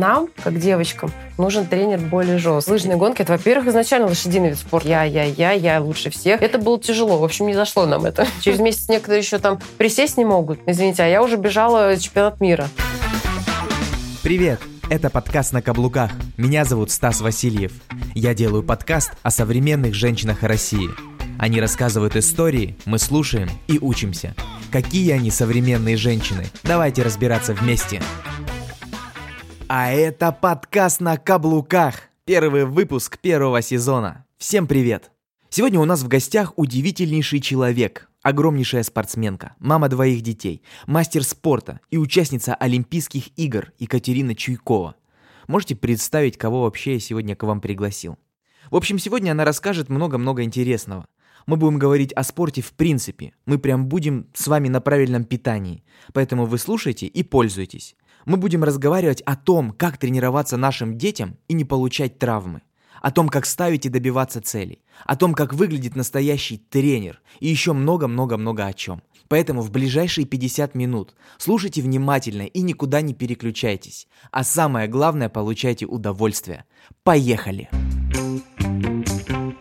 нам, как девочкам, нужен тренер более жесткий. Лыжные гонки, это, во-первых, изначально лошадиный вид спорта. Я, я, я, я лучше всех. Это было тяжело. В общем, не зашло нам это. Через месяц некоторые еще там присесть не могут. Извините, а я уже бежала чемпионат мира. Привет! Это подкаст «На каблуках». Меня зовут Стас Васильев. Я делаю подкаст о современных женщинах России. Они рассказывают истории, мы слушаем и учимся. Какие они современные женщины? Давайте разбираться вместе. А это подкаст на каблуках. Первый выпуск первого сезона. Всем привет. Сегодня у нас в гостях удивительнейший человек, огромнейшая спортсменка, мама двоих детей, мастер спорта и участница Олимпийских игр Екатерина Чуйкова. Можете представить, кого вообще я сегодня к вам пригласил? В общем, сегодня она расскажет много-много интересного. Мы будем говорить о спорте в принципе. Мы прям будем с вами на правильном питании. Поэтому вы слушайте и пользуйтесь. Мы будем разговаривать о том, как тренироваться нашим детям и не получать травмы. О том, как ставить и добиваться целей. О том, как выглядит настоящий тренер. И еще много-много-много о чем. Поэтому в ближайшие 50 минут слушайте внимательно и никуда не переключайтесь. А самое главное, получайте удовольствие. Поехали!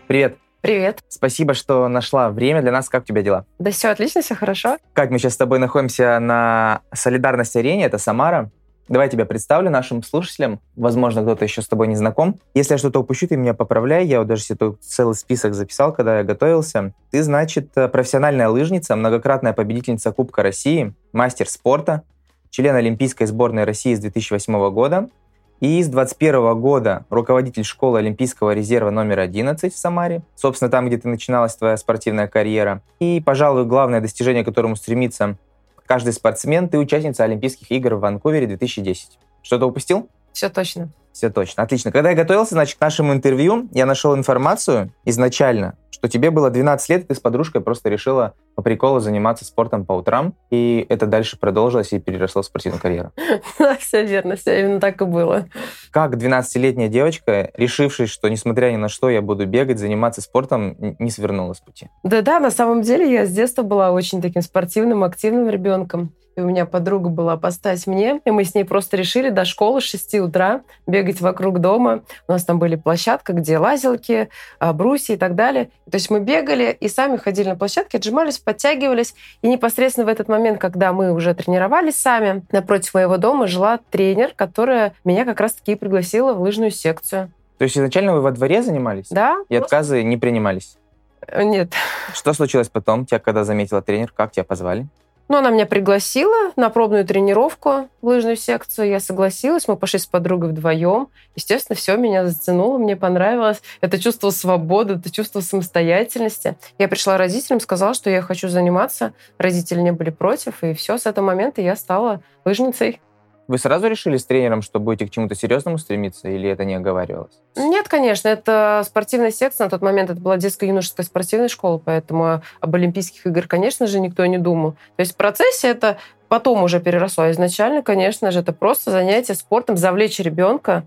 Привет! Привет. Спасибо, что нашла время для нас. Как у тебя дела? Да все отлично, все хорошо. Как мы сейчас с тобой находимся на Солидарность-арене, это Самара. Давай я тебя представлю нашим слушателям. Возможно, кто-то еще с тобой не знаком. Если я что-то упущу, ты меня поправляй. Я вот даже себе тут целый список записал, когда я готовился. Ты, значит, профессиональная лыжница, многократная победительница Кубка России, мастер спорта, член Олимпийской сборной России с 2008 года, и с 21 года руководитель школы Олимпийского резерва номер 11 в Самаре. Собственно, там, где ты начиналась твоя спортивная карьера. И, пожалуй, главное достижение, к которому стремится каждый спортсмен, ты участница Олимпийских игр в Ванкувере 2010. Что-то упустил? Все точно. Все точно. Отлично. Когда я готовился, значит, к нашему интервью, я нашел информацию изначально, что тебе было 12 лет, и ты с подружкой просто решила по приколу заниматься спортом по утрам, и это дальше продолжилось и переросло в спортивную карьеру. Все верно, все именно так и было. Как 12-летняя девочка, решившись, что несмотря ни на что я буду бегать, заниматься спортом, не свернула с пути? Да-да, на самом деле я с детства была очень таким спортивным, активным ребенком. И у меня подруга была постать мне, и мы с ней просто решили до школы с 6 утра бегать вокруг дома. У нас там были площадка, где лазилки, а, брусья и так далее. То есть мы бегали и сами ходили на площадке, отжимались, подтягивались. И непосредственно в этот момент, когда мы уже тренировались сами, напротив моего дома жила тренер, которая меня как раз-таки пригласила в лыжную секцию. То есть изначально вы во дворе занимались? Да. И отказы не принимались? Э, нет. Что случилось потом? Тебя когда заметила тренер? Как тебя позвали? Ну, она меня пригласила на пробную тренировку в лыжную секцию. Я согласилась, мы пошли с подругой вдвоем. Естественно, все меня затянуло, мне понравилось. Это чувство свободы, это чувство самостоятельности. Я пришла родителям, сказала, что я хочу заниматься. Родители не были против, и все, с этого момента я стала лыжницей. Вы сразу решили с тренером, что будете к чему-то серьезному стремиться, или это не оговаривалось? Нет, конечно. Это спортивная секция. На тот момент это была детско-юношеская спортивная школа, поэтому об Олимпийских играх, конечно же, никто не думал. То есть в процессе это потом уже переросло. Изначально, конечно же, это просто занятие спортом, завлечь ребенка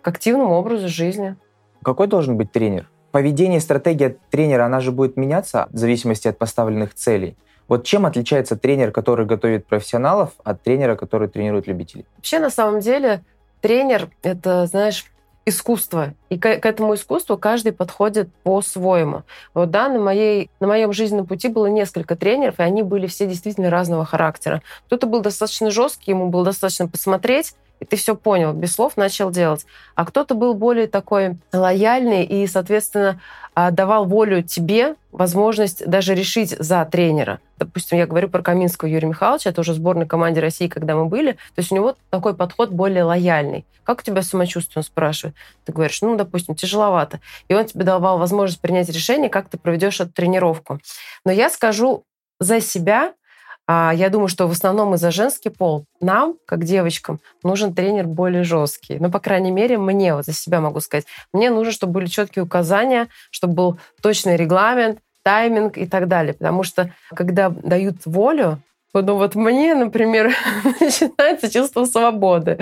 к активному образу жизни. Какой должен быть тренер? Поведение, стратегия тренера, она же будет меняться в зависимости от поставленных целей. Вот чем отличается тренер, который готовит профессионалов, от тренера, который тренирует любителей? Вообще, на самом деле, тренер — это, знаешь, искусство. И к, к этому искусству каждый подходит по-своему. Вот, да, на, моей, на моем жизненном пути было несколько тренеров, и они были все действительно разного характера. Кто-то был достаточно жесткий, ему было достаточно посмотреть, и ты все понял, без слов начал делать. А кто-то был более такой лояльный и, соответственно, а, давал волю тебе, возможность даже решить за тренера. Допустим, я говорю про Каминского Юрия Михайловича, это уже сборной команде России, когда мы были. То есть у него такой подход более лояльный. Как у тебя самочувствие, он спрашивает. Ты говоришь, ну, допустим, тяжеловато. И он тебе давал возможность принять решение, как ты проведешь эту тренировку. Но я скажу за себя, а я думаю, что в основном из-за женский пол нам, как девочкам, нужен тренер более жесткий. Ну, по крайней мере, мне, вот за себя могу сказать, мне нужно, чтобы были четкие указания, чтобы был точный регламент, тайминг и так далее. Потому что когда дают волю, ну вот мне, например, начинается чувство свободы.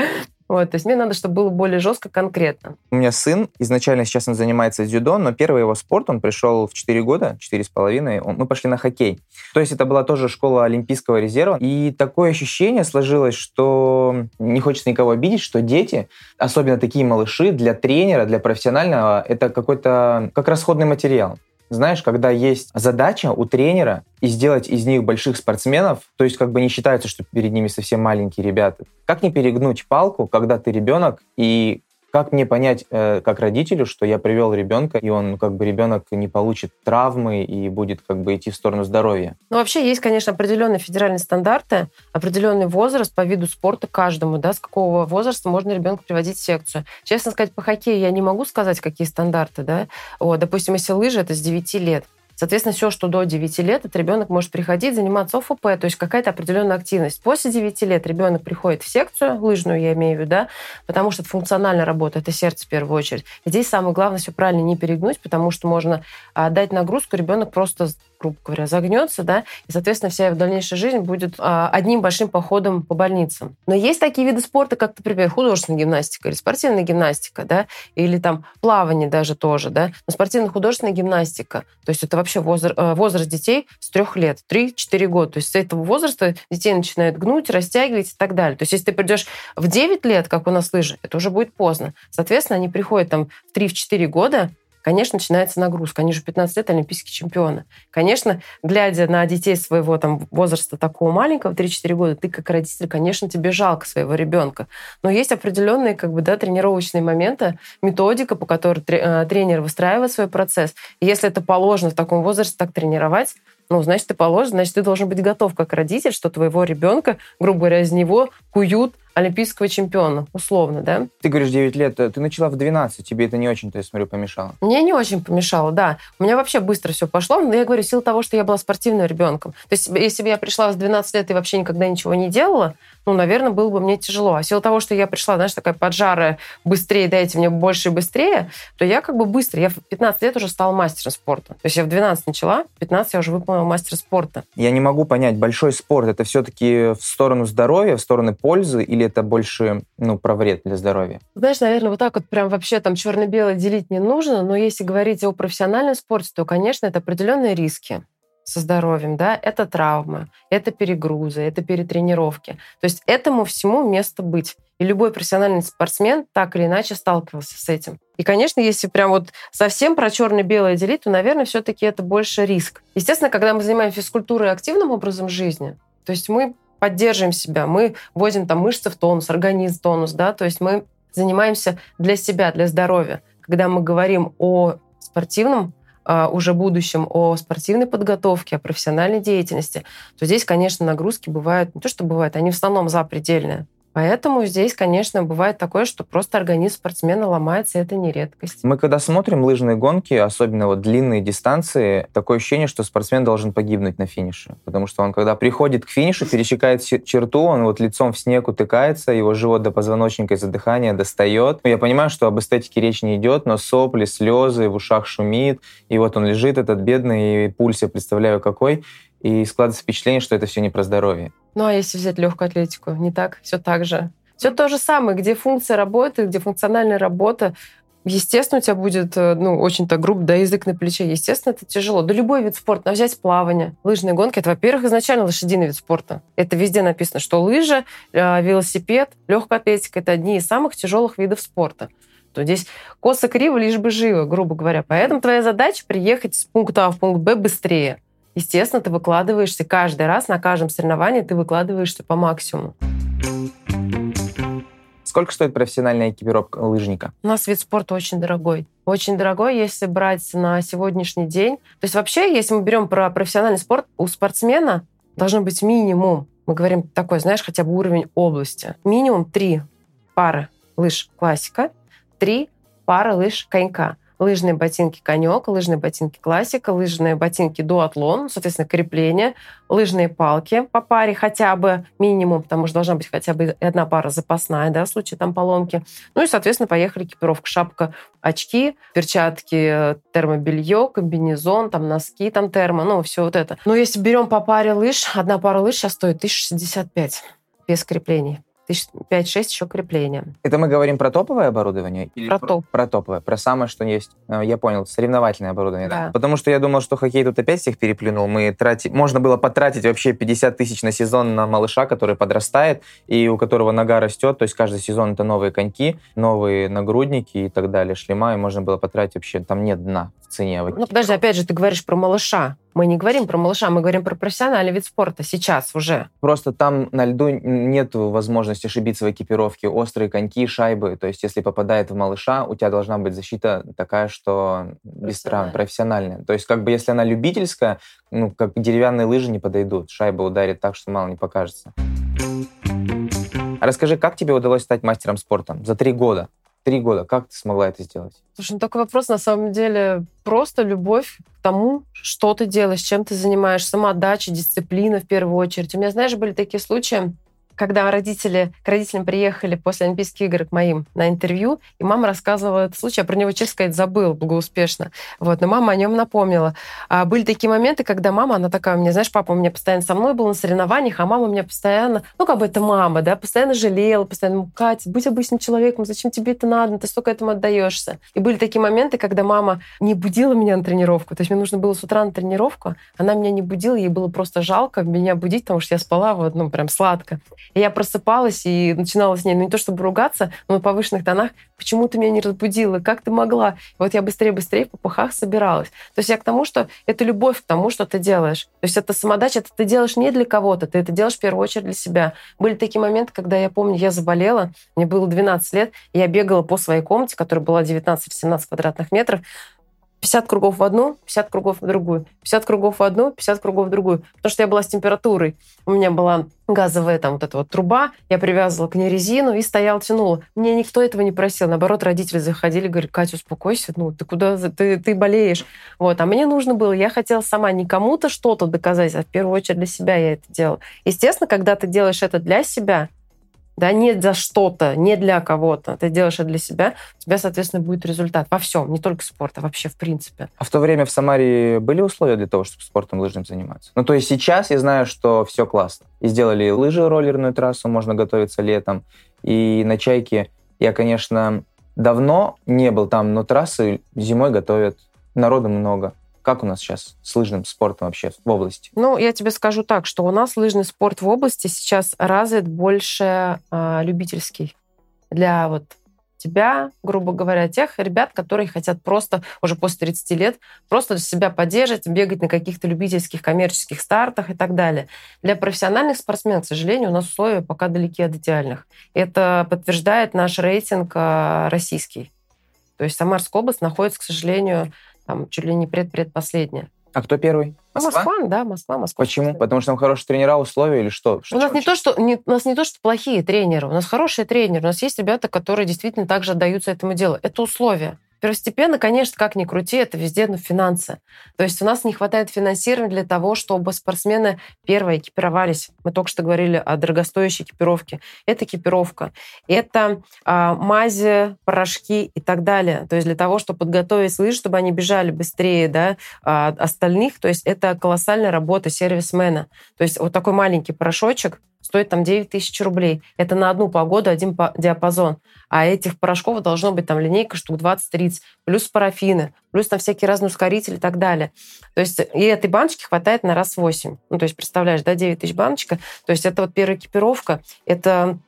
Вот, то есть мне надо, чтобы было более жестко, конкретно. У меня сын, изначально сейчас он занимается дзюдо, но первый его спорт, он пришел в 4 года, 4 с половиной, мы пошли на хоккей. То есть это была тоже школа Олимпийского резерва. И такое ощущение сложилось, что не хочется никого обидеть, что дети, особенно такие малыши, для тренера, для профессионального, это какой-то как расходный материал. Знаешь, когда есть задача у тренера и сделать из них больших спортсменов, то есть как бы не считается, что перед ними совсем маленькие ребята. Как не перегнуть палку, когда ты ребенок, и как мне понять, э, как родителю, что я привел ребенка, и он, как бы, ребенок не получит травмы и будет, как бы, идти в сторону здоровья? Ну, вообще есть, конечно, определенные федеральные стандарты, определенный возраст по виду спорта каждому, да, с какого возраста можно ребенка приводить в секцию. Честно сказать, по хоккею я не могу сказать, какие стандарты, да. Вот, допустим, если лыжи, это с 9 лет. Соответственно, все, что до 9 лет, этот ребенок может приходить, заниматься ОФП, то есть какая-то определенная активность. После 9 лет ребенок приходит в секцию, лыжную я имею в виду, да, потому что функциональная работа, это сердце в первую очередь. Здесь самое главное все правильно не перегнуть, потому что можно а, дать нагрузку, ребенок просто грубо говоря, загнется, да, и, соответственно, вся его дальнейшая жизнь будет а, одним большим походом по больницам. Но есть такие виды спорта, как, например, художественная гимнастика или спортивная гимнастика, да, или там плавание даже тоже, да, но спортивно-художественная гимнастика, то есть это вообще возраст, э, возраст детей с трех лет, 3-4 года, то есть с этого возраста детей начинают гнуть, растягивать и так далее. То есть если ты придешь в 9 лет, как у нас лыжи, это уже будет поздно. Соответственно, они приходят там в 3-4 года, конечно, начинается нагрузка. Они же 15 лет олимпийские чемпионы. Конечно, глядя на детей своего там возраста такого маленького, 3-4 года, ты как родитель, конечно, тебе жалко своего ребенка. Но есть определенные как бы, да, тренировочные моменты, методика, по которой э, тренер выстраивает свой процесс. И если это положено в таком возрасте так тренировать, ну, значит, ты положен, значит, ты должен быть готов как родитель, что твоего ребенка, грубо говоря, из него куют олимпийского чемпиона, условно, да? Ты говоришь 9 лет, ты начала в 12, тебе это не очень-то, я смотрю, помешало? Мне не очень помешало, да. У меня вообще быстро все пошло, но я говорю, сила того, что я была спортивным ребенком. То есть если бы я пришла с 12 лет и вообще никогда ничего не делала, ну, наверное, было бы мне тяжело. А сила того, что я пришла, знаешь, такая поджарая, быстрее, дайте мне больше и быстрее, то я как бы быстро, я в 15 лет уже стала мастером спорта. То есть я в 12 начала, в 15 я уже выполнила мастер спорта. Я не могу понять, большой спорт, это все-таки в сторону здоровья, в сторону пользы, или это больше, ну, про вред для здоровья? Знаешь, наверное, вот так вот прям вообще там черно-белое делить не нужно, но если говорить о профессиональном спорте, то, конечно, это определенные риски со здоровьем, да, это травмы, это перегрузы, это перетренировки. То есть этому всему место быть. И любой профессиональный спортсмен так или иначе сталкивался с этим. И, конечно, если прям вот совсем про черно-белое делить, то, наверное, все-таки это больше риск. Естественно, когда мы занимаемся физкультурой и активным образом жизни, то есть мы поддерживаем себя, мы вводим там мышцы в тонус, организм в тонус, да, то есть мы занимаемся для себя, для здоровья. Когда мы говорим о спортивном а, уже будущем о спортивной подготовке, о профессиональной деятельности, то здесь, конечно, нагрузки бывают, не то что бывают, они в основном запредельные. Поэтому здесь, конечно, бывает такое, что просто организм спортсмена ломается, и это не редкость. Мы когда смотрим лыжные гонки, особенно вот длинные дистанции, такое ощущение, что спортсмен должен погибнуть на финише. Потому что он, когда приходит к финишу, пересекает черту, он вот лицом в снег утыкается, его живот до позвоночника из-за дыхания достает. Я понимаю, что об эстетике речь не идет, но сопли, слезы, в ушах шумит, и вот он лежит, этот бедный, и пульс я представляю какой, и складывается впечатление, что это все не про здоровье. Ну а если взять легкую атлетику, не так? Все так же. Все то же самое, где функция работы, где функциональная работа, Естественно, у тебя будет, э, ну, очень так грубо, да, язык на плече. Естественно, это тяжело. Да любой вид спорта. Но взять плавание, лыжные гонки, это, во-первых, изначально лошадиный вид спорта. Это везде написано, что лыжи, э, велосипед, легкая атлетика – это одни из самых тяжелых видов спорта. То здесь косо-криво, лишь бы живо, грубо говоря. Поэтому твоя задача приехать с пункта А в пункт Б быстрее. Естественно, ты выкладываешься каждый раз, на каждом соревновании ты выкладываешься по максимуму. Сколько стоит профессиональная экипировка лыжника? У нас вид спорта очень дорогой. Очень дорогой, если брать на сегодняшний день. То есть вообще, если мы берем про профессиональный спорт, у спортсмена должен быть минимум, мы говорим такой, знаешь, хотя бы уровень области. Минимум три пары лыж классика, три пары лыж конька лыжные ботинки конек, лыжные ботинки классика, лыжные ботинки дуатлон, соответственно, крепление, лыжные палки по паре хотя бы минимум, потому что должна быть хотя бы одна пара запасная, да, в случае там поломки. Ну и, соответственно, поехали экипировка, шапка, очки, перчатки, термобелье, комбинезон, там носки, там термо, ну, все вот это. Но если берем по паре лыж, одна пара лыж сейчас стоит 1065 без креплений. Тысяч пять-шесть еще крепления. Это мы говорим про топовое оборудование? Или про топ. Про топовое, про самое, что есть. А, я понял, соревновательное оборудование. Да. Потому что я думал, что хоккей тут опять всех переплюнул. Мы трати... Можно было потратить вообще 50 тысяч на сезон на малыша, который подрастает, и у которого нога растет. То есть каждый сезон это новые коньки, новые нагрудники и так далее, шлема, и можно было потратить вообще, там нет дна в цене. Ну, подожди, опять же, ты говоришь про малыша. Мы не говорим про малыша, мы говорим про профессиональный вид спорта сейчас уже. Просто там на льду нет возможности ошибиться в экипировке. Острые коньки, шайбы. То есть если попадает в малыша, у тебя должна быть защита такая, что без травм, профессиональная. То есть как бы если она любительская, ну, как деревянные лыжи не подойдут. Шайба ударит так, что мало не покажется. Расскажи, как тебе удалось стать мастером спорта за три года? Три года. Как ты смогла это сделать? Слушай, ну такой вопрос на самом деле просто любовь к тому, что ты делаешь, чем ты занимаешься, самоотдача, дисциплина в первую очередь. У меня, знаешь, были такие случаи, когда родители, к родителям приехали после Олимпийских игр к моим на интервью, и мама рассказывала этот случай, я про него, честно сказать, забыл благоуспешно. Вот, но мама о нем напомнила. А были такие моменты, когда мама, она такая, меня, знаешь, папа у меня постоянно со мной был на соревнованиях, а мама у меня постоянно, ну, как бы это мама, да, постоянно жалела, постоянно, Катя, будь обычным человеком, зачем тебе это надо, ты столько этому отдаешься. И были такие моменты, когда мама не будила меня на тренировку, то есть мне нужно было с утра на тренировку, она меня не будила, ей было просто жалко меня будить, потому что я спала вот, ну, прям сладко. Я просыпалась и начинала с ней, ну не то чтобы ругаться, но на повышенных тонах, почему ты меня не разбудила, как ты могла? И вот я быстрее-быстрее в попыхах собиралась. То есть я к тому, что это любовь к тому, что ты делаешь. То есть это самодача, это ты делаешь не для кого-то, ты это делаешь в первую очередь для себя. Были такие моменты, когда я помню, я заболела, мне было 12 лет, я бегала по своей комнате, которая была 19-17 квадратных метров, 50 кругов в одну, 50 кругов в другую, 50 кругов в одну, 50 кругов в другую. Потому что я была с температурой. У меня была газовая там вот эта вот труба, я привязывала к ней резину и стояла, тянула. Мне никто этого не просил. Наоборот, родители заходили, говорят, Катя, успокойся, ну ты куда, ты, ты болеешь. Вот. А мне нужно было, я хотела сама не кому-то что-то доказать, а в первую очередь для себя я это делала. Естественно, когда ты делаешь это для себя, да, не за что-то, не для кого-то. Ты делаешь это для себя, у тебя, соответственно, будет результат во всем, не только спорт, а вообще в принципе. А в то время в Самаре были условия для того, чтобы спортом лыжным заниматься? Ну, то есть сейчас я знаю, что все классно. И сделали лыжи, роллерную трассу, можно готовиться летом. И на Чайке я, конечно, давно не был там, но трассы зимой готовят, народу много. Как у нас сейчас с лыжным спортом вообще в области? Ну, я тебе скажу так, что у нас лыжный спорт в области сейчас развит больше э, любительский. Для вот тебя, грубо говоря, тех ребят, которые хотят просто уже после 30 лет просто себя поддерживать, бегать на каких-то любительских коммерческих стартах и так далее. Для профессиональных спортсменов, к сожалению, у нас условия пока далеки от идеальных. Это подтверждает наш рейтинг а, российский. То есть Самарская область находится, к сожалению, там чуть ли не предпредпоследняя. А кто первый? Москва? Москва, да, Москва, Москва. Почему? Потому что там хорошие тренера, условия или что? у нас не то, что не, у нас не то, что плохие тренеры, у нас хорошие тренеры, у нас есть ребята, которые действительно также отдаются этому делу. Это условия. Первостепенно, конечно, как ни крути, это везде ну, финансы. То есть у нас не хватает финансирования для того, чтобы спортсмены первое экипировались. Мы только что говорили о дорогостоящей экипировке. Это экипировка, это а, мази, порошки и так далее. То есть для того, чтобы подготовить лыжи, чтобы они бежали быстрее да, а, остальных, то есть это колоссальная работа сервисмена. То есть вот такой маленький порошочек, стоит там 9 тысяч рублей. Это на одну погоду один диапазон. А этих порошков должно быть там линейка штук 20-30, плюс парафины, плюс там всякие разные ускорители и так далее. То есть и этой баночки хватает на раз 8. Ну, то есть, представляешь, да, 9 тысяч баночка. То есть это вот первая экипировка, это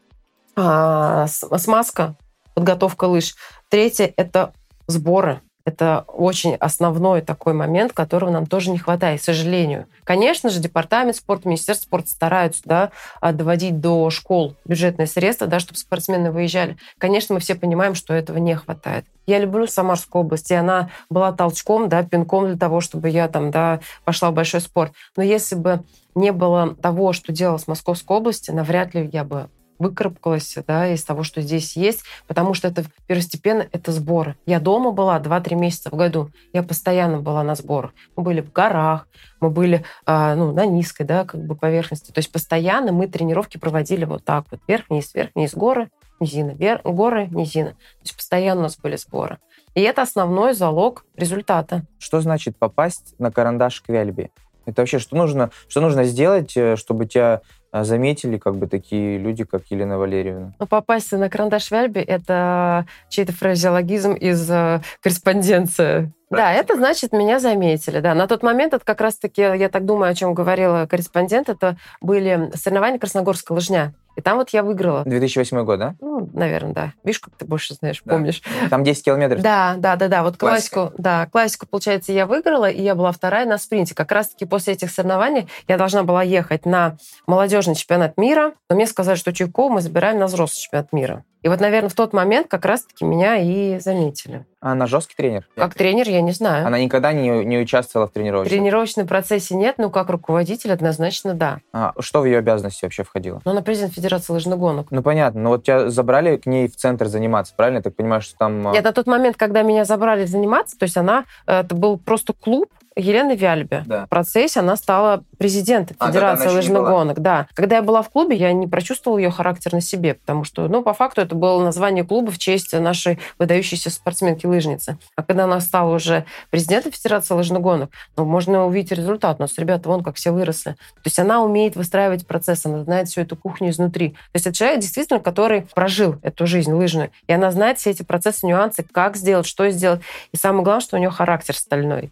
а, смазка, подготовка лыж. Третье – это сборы. Это очень основной такой момент, которого нам тоже не хватает, к сожалению. Конечно же, департамент спорта, Министерство спорта стараются да, а, доводить до школ бюджетные средства, да, чтобы спортсмены выезжали. Конечно, мы все понимаем, что этого не хватает. Я люблю Самарскую область, и она была толчком, да, пинком для того, чтобы я там, да, пошла в большой спорт. Но если бы не было того, что делалось в Московской области, навряд ли я бы выкарабкалась да, из того, что здесь есть, потому что это первостепенно это сборы. Я дома была 2-3 месяца в году. Я постоянно была на сборах. Мы были в горах, мы были э, ну, на низкой да, как бы поверхности. То есть постоянно мы тренировки проводили вот так вот. Вверх-вниз, вверх-вниз, горы, низина, вверх, горы, низина. То есть постоянно у нас были сборы. И это основной залог результата. Что значит попасть на карандаш к Вяльбе? Это вообще что нужно, что нужно сделать, э, чтобы тебя заметили как бы такие люди, как Елена Валерьевна? Ну, попасть на карандаш Вяльби — это чей-то фразеологизм из э, корреспонденции. Да, это значит, меня заметили. Да, на тот момент это как раз-таки, я так думаю, о чем говорила корреспондент, это были соревнования Красногорская лыжня. И там вот я выиграла. 2008 год, да? Ну, наверное, да. Видишь, как ты больше знаешь, Да. помнишь. Там 10 километров. Да, да, да, да. Вот Классика. классику, да, классику, получается, я выиграла, и я была вторая на спринте. Как раз-таки после этих соревнований я должна была ехать на молодежный чемпионат мира, но мне сказали, что Чуйкова мы забираем на взрослый чемпионат мира. И вот, наверное, в тот момент как раз-таки меня и заметили. А Она жесткий тренер? Как тренер, я не знаю. Она никогда не, не участвовала в В тренировке? тренировочном процессе нет, но как руководитель однозначно да. А, что в ее обязанности вообще входило? Но она президент Федерации лыжных гонок. Ну, понятно. Но вот тебя забрали к ней в центр заниматься, правильно? Я так понимаю, что там... а, Нет, на тот момент, когда меня забрали заниматься, то есть она, э, это был просто клуб Елены Вяльбе. Да. В процессе она стала президентом А, Федерации лыжных гонок. Да. Когда я была в клубе, я не прочувствовала ее характер на себе, потому что, ну, по факту это было название клуба в честь нашей выдающейся спортсменки-лыжницы. А когда она стала уже президентом Федерации лыжных гонок, ну, можно увидеть результат. У нас ребята вон как все выросли. То есть она умеет выстраивать процесс, она знает всю эту кухню изнутри. То есть это человек, действительно, который прожил эту жизнь лыжную. И она знает все эти процессы, нюансы, как сделать, что сделать. И самое главное, что у нее характер стальной.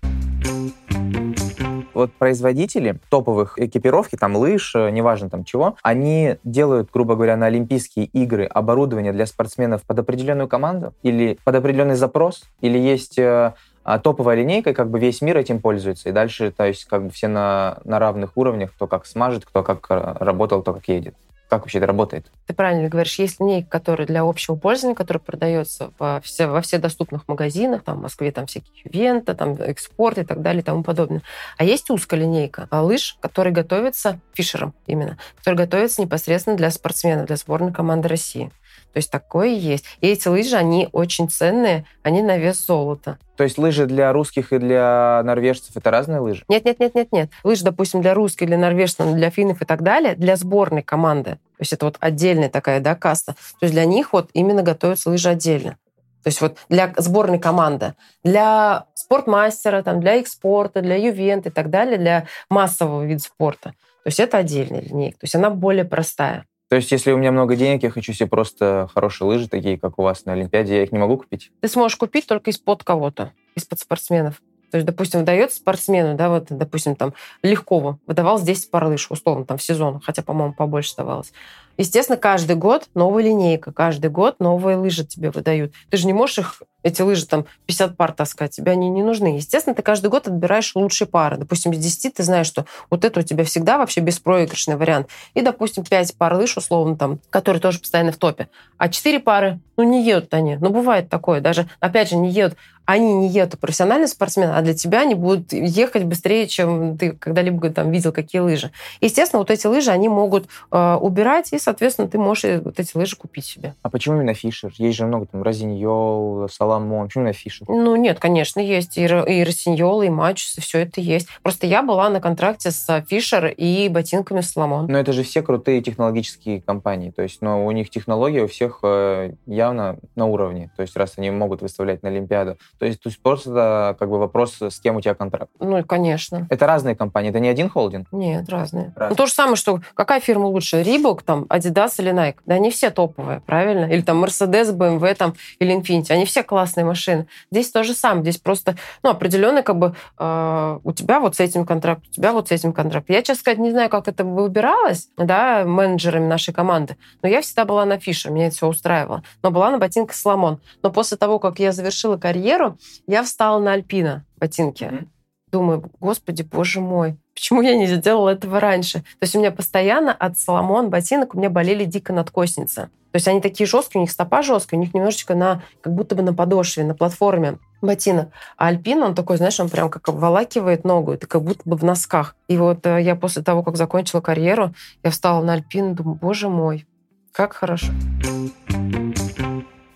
Вот производители топовых экипировки, там лыж, э, неважно там чего, они делают, грубо говоря, на Олимпийские игры оборудование для спортсменов под определенную команду или под определенный запрос, или есть э, а, топовая линейка, как бы весь мир этим пользуется. И дальше, то есть, как бы все на, на равных уровнях, кто как смажет, кто как э, работал, кто как едет. Как вообще это работает? Ты правильно говоришь, есть линейка, которая для общего пользования, которая продается во все, во все доступных магазинах, там в Москве там всякие Ювента, там экспорт и так далее и тому подобное. А есть узкая линейка а, лыж, который готовится фишером именно, который готовится непосредственно для спортсменов, для сборной команды России. То есть такое есть. И эти лыжи, они очень ценные, они на вес золота. То есть лыжи для русских и для норвежцев это разные лыжи? Нет, нет, нет, нет, нет. Лыжи, допустим, для русских, для норвежцев, для финнов и так далее, для сборной команды. То есть это вот отдельная такая, да, каста. То есть для них вот именно готовятся лыжи отдельно. То есть вот для сборной команды, для спортмастера, там, для экспорта, для ювента и так далее, для массового вида спорта. То есть это отдельная линейка. То есть она более простая. То есть, если у меня много денег, я хочу себе просто хорошие лыжи, такие, как у вас на Олимпиаде, я их не могу купить? Ты сможешь купить только из-под кого-то, из-под спортсменов. То есть, допустим, выдается спортсмену, да, вот, допустим, там, Легкову выдавалось 10 пар лыж, условно, там, в сезон, хотя, по-моему, побольше давалось. Естественно, каждый год новая линейка, каждый год новые лыжи тебе выдают. Ты же не можешь их, эти лыжи, там, 50 пар таскать, тебе они не нужны. Естественно, ты каждый год отбираешь лучшие пары. Допустим, из 10 ты знаешь, что вот это у тебя всегда вообще беспроигрышный вариант. И, допустим, 5 пар лыж, условно, там, которые тоже постоянно в топе. А 4 пары, ну, не едут они. Ну, бывает такое. Даже, опять же, не едут они не едут профессиональные спортсмены, а для тебя они будут ехать быстрее, чем ты когда-либо там видел, какие лыжи. Естественно, вот эти лыжи, они могут э, убирать, и, соответственно, ты можешь вот эти лыжи купить себе. А почему именно Фишер? Есть же много там Розиньол, Соломон. Почему именно Фишер? Ну, нет, конечно, есть и, и Росиньол, и Матчес, и все это есть. Просто я была на контракте с Фишер и ботинками Соломон. Но это же все крутые технологические компании. То есть, но у них технология у всех э, явно на уровне. То есть, раз они могут выставлять на Олимпиаду. То есть, то есть просто это как бы вопрос, с кем у тебя контракт. Ну, и, конечно. Это разные компании, это не один холдинг? Нет, разные. Разные. Ну, то же самое, что какая фирма лучше, Reebok, там, Adidas или Nike? Да они все топовые, правильно? Или там Mercedes, BMW там, или Infiniti. Они все классные машины. Здесь то же самое. Здесь просто, ну, определенный, как бы, э, у тебя вот с этим контракт, у тебя вот с этим контракт. Я, честно сказать, не знаю, как это выбиралось, да, менеджерами нашей команды, но я всегда была на Фишер, меня это все устраивало. Но была на ботинках Соломон. Но после того, как я завершила карьеру, я встала на Альпина ботинки. Думаю, господи, боже мой, почему я не сделала этого раньше? То есть у меня постоянно от Соломон ботинок у меня болели дико надкосницы. То есть они такие жесткие, у них стопа жесткая, у них немножечко на, как будто бы на подошве, на платформе ботинок. А альпин, он такой, знаешь, он прям как обволакивает ногу, это как будто бы в носках. И вот э, я после того, как закончила карьеру, я встала на альпин, думаю, боже мой, как хорошо.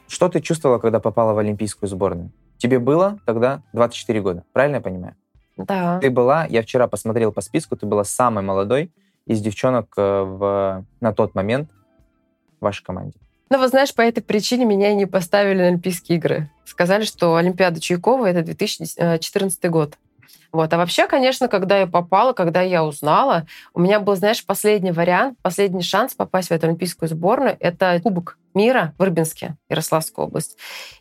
Что ты чувствовала, когда попала в Олимпийскую сборную? Тебе было тогда 24 года, правильно я понимаю? Да. Ты была, я вчера посмотрел по списку, ты была самой молодой из девчонок э, в, на тот момент в вашей команде. Ну, вот знаешь, по этой причине меня и не поставили на Олимпийские игры. Сказали, что Олимпиада Чуйкова — это 2014 год. Вот. А вообще, конечно, когда я попала, когда я узнала, у меня был, знаешь, последний вариант, последний шанс попасть в эту олимпийскую сборную. Это Кубок мира в Рыбинске, Ярославская область.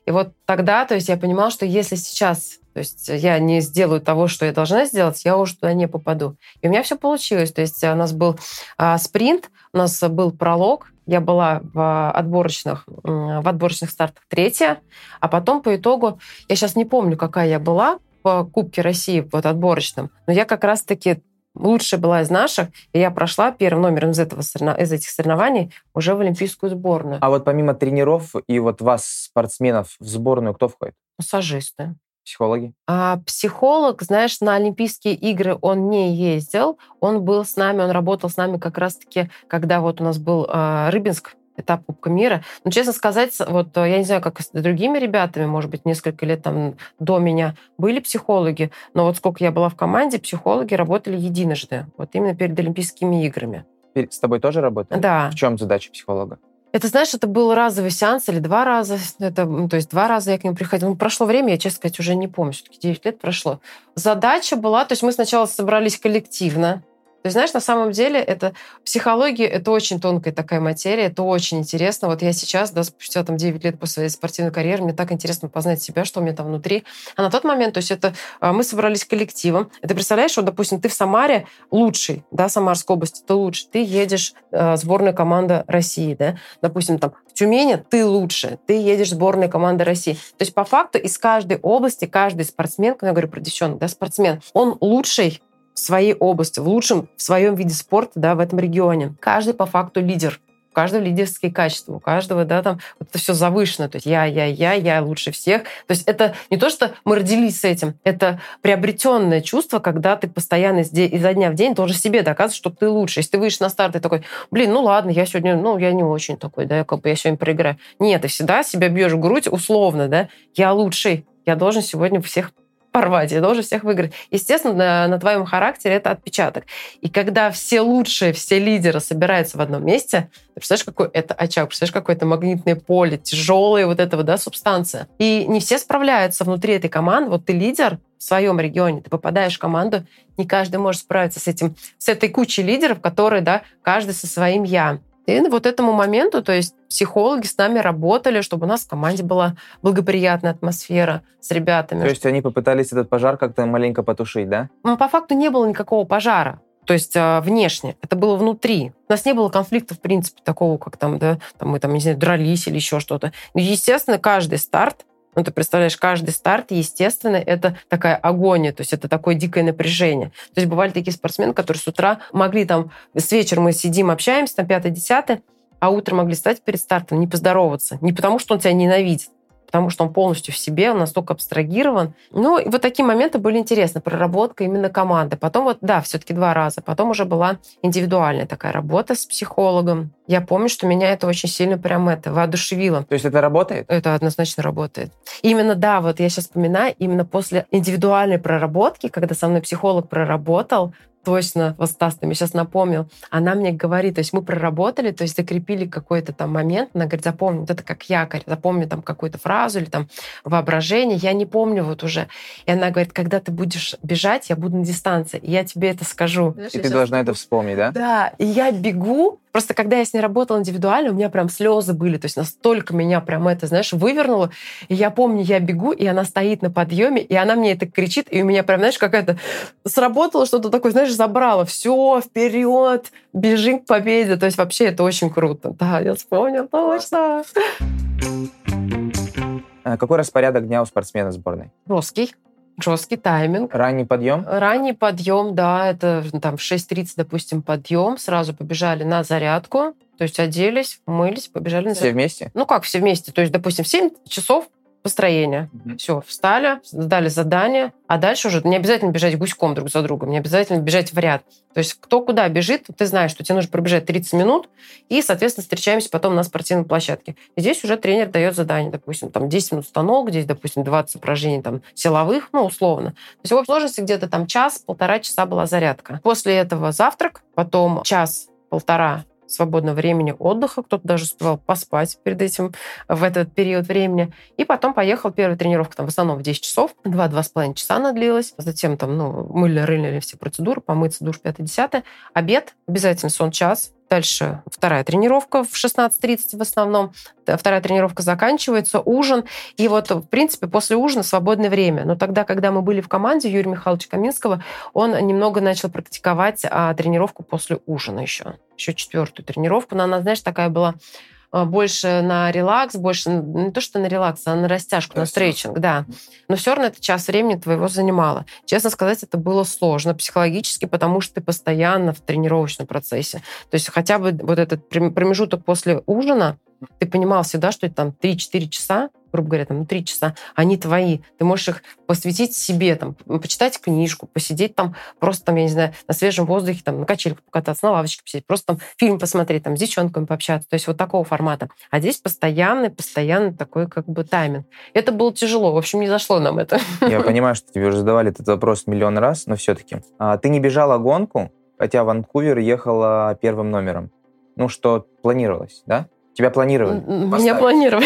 И вот тогда, то есть я понимала, что если сейчас то есть я не сделаю того, что я должна сделать, я уже туда не попаду. И у меня все получилось. То есть у нас был а, спринт, у нас был пролог, я была в отборочных, в отборочных стартах третья, а потом по итогу, я сейчас не помню, какая я была по Кубке России, вот отборочным, но я как раз-таки лучшая была из наших, и я прошла первым номером из, этого, из этих соревнований уже в Олимпийскую сборную. А вот помимо тренеров и вот вас, спортсменов, в сборную кто входит? Массажисты. Психологи? А психолог, знаешь, на Олимпийские игры он не ездил. Он был с нами, он работал с нами как раз-таки, когда вот у нас был э, Рыбинск, этап Кубка мира. Но, честно сказать, вот я не знаю, как с другими ребятами, может быть, несколько лет там до меня были психологи, но вот сколько я была в команде, психологи работали единожды, вот именно перед Олимпийскими играми. С тобой тоже работали? Да. В чем задача психолога? Это, знаешь, это был разовый сеанс или два раза. Это, то есть два раза я к нему приходила. Ну, прошло время, я, честно сказать, уже не помню. Все-таки 9 лет прошло. Задача была, то есть мы сначала собрались коллективно, то есть, знаешь, на самом деле это психология, это очень тонкая такая материя, это очень интересно. Вот я сейчас, да, спустя там 9 лет после своей спортивной карьеры, мне так интересно познать себя, что у меня там внутри. А на тот момент, то есть это а, мы собрались коллективом. Это представляешь, что, допустим, ты в Самаре лучший, да, Самарской области, ты лучший, ты едешь э, сборная команда России, да, допустим, там в Тюмени ты лучше, ты едешь сборная команда России. То есть по факту из каждой области каждый спортсмен, когда я говорю про девчонок, да, спортсмен, он лучший в своей области, в лучшем в своем виде спорта, да, в этом регионе. Каждый по факту лидер. У каждого лидерские качества, у каждого, да, там вот это все завышено. То есть я, я, я, я лучше всех. То есть это не то, что мы родились с этим, это приобретенное чувство, когда ты постоянно изо дня в день должен себе доказывать, что ты лучше. Если ты выйдешь на старт и такой, блин, ну ладно, я сегодня, ну, я не очень такой, да, как бы я сегодня проиграю. Нет, ты всегда себя бьешь в грудь условно, да, я лучший, я должен сегодня всех порвать, я должен всех выиграть. Естественно, на, на твоем характере это отпечаток. И когда все лучшие, все лидеры собираются в одном месте, ты представляешь, какой это очаг, представляешь, какое это магнитное поле, тяжелая вот этого, да, субстанция. И не все справляются внутри этой команды. Вот ты лидер в своем регионе, ты попадаешь в команду, не каждый может справиться с этим, с этой кучей лидеров, которые, да, каждый со своим «я». И вот этому моменту, то есть психологи с нами работали, чтобы у нас в команде была благоприятная атмосфера с ребятами. То есть они попытались этот пожар как-то маленько потушить, да? Ну, по факту не было никакого пожара. То есть э, внешне. Это было внутри. У нас не было конфликта, в принципе, такого, как там, да, там мы там, не знаю, дрались или еще что-то. Естественно, каждый старт ну, ты представляешь, каждый старт, естественно, это такая агония, то есть это такое дикое напряжение. То есть бывали такие спортсмены, которые с утра могли там, с вечера мы сидим, общаемся, там, пятое-десятое, а утром могли стать перед стартом, не поздороваться. Не потому, что он тебя ненавидит, потому что он полностью в себе, он настолько абстрагирован. Ну, и вот такие моменты были интересны. Проработка именно команды. Потом вот, да, все таки два раза. Потом уже была индивидуальная такая работа с психологом. Я помню, что меня это очень сильно прям это воодушевило. То есть это работает? Это однозначно работает. Именно, да, вот я сейчас вспоминаю, именно после индивидуальной проработки, когда со мной психолог проработал, точно, вот Стас, ты мне сейчас напомнил, она мне говорит, то есть мы проработали, то есть закрепили какой-то там момент, она говорит, запомни, вот это как якорь, запомни там какую-то фразу или там воображение, я не помню вот уже. И она говорит, когда ты будешь бежать, я буду на дистанции, и я тебе это скажу. И ты должна это вспомнить, да? Да, и я бегу, Просто когда я с ней работала индивидуально, у меня прям слезы были. То есть настолько меня прям это, знаешь, вывернуло. И я помню, я бегу, и она стоит на подъеме, и она мне это кричит, и у меня прям, знаешь, какая-то сработало что-то такое, знаешь, забрало. Все, вперед, бежим к победе. То есть вообще это очень круто. Да, я вспомнила, точно. А какой распорядок дня у спортсмена сборной? Жесткий жесткий тайминг. Ранний подъем? Ранний подъем, да, это там в 6.30, допустим, подъем, сразу побежали на зарядку, то есть оделись, мылись, побежали на зарядку. Все вместе? Ну как все вместе? То есть, допустим, в 7 часов построение. Угу. Все, встали, сдали задание, а дальше уже не обязательно бежать гуськом друг за другом, не обязательно бежать в ряд. То есть кто куда бежит, ты знаешь, что тебе нужно пробежать 30 минут, и, соответственно, встречаемся потом на спортивной площадке. И здесь уже тренер дает задание, допустим, там 10 минут станок, здесь, допустим, 20 упражнений там силовых, ну, условно. То есть в общей сложности где-то там час, полтора часа была зарядка. После этого завтрак, потом час, полтора свободного времени отдыха, кто-то даже успевал поспать перед этим в этот период времени. И потом поехал, первая тренировка там в основном в 10 часов, 2-2,5 часа она длилась. Затем там, ну, мыли, рыли все процедуры, помыться, душ 5-10. Обед, обязательно сон час, Дальше вторая тренировка в 16.30 в основном. Вторая тренировка заканчивается, ужин. И вот, в принципе, после ужина свободное время. Но тогда, когда мы были в команде Юрия Михайловича Каминского, он немного начал практиковать а, тренировку после ужина еще. Еще четвертую тренировку. Но она, знаешь, такая была больше на релакс, больше не то, что на релакс, а на растяжку, на стрейчинг, да. Но все равно это час времени твоего занимало. Честно сказать, это было сложно психологически, потому что ты постоянно в тренировочном процессе. То есть хотя бы вот этот промежуток после ужина, ты понимал всегда, что это там 3-4 часа, грубо говоря, там, три часа, они твои. Ты можешь их посвятить себе, там, почитать книжку, посидеть там просто, там, я не знаю, на свежем воздухе, там, на качельках покататься, на лавочке посидеть, просто там фильм посмотреть, там, с девчонками пообщаться. То есть вот такого формата. А здесь постоянный, постоянный такой как бы тайминг. Это было тяжело. В общем, не зашло нам это. Я понимаю, что тебе уже задавали этот вопрос миллион раз, но все-таки. А, ты не бежала гонку, хотя Ванкувер ехала первым номером. Ну, что планировалось, да? Тебя планировали? Меня планировали.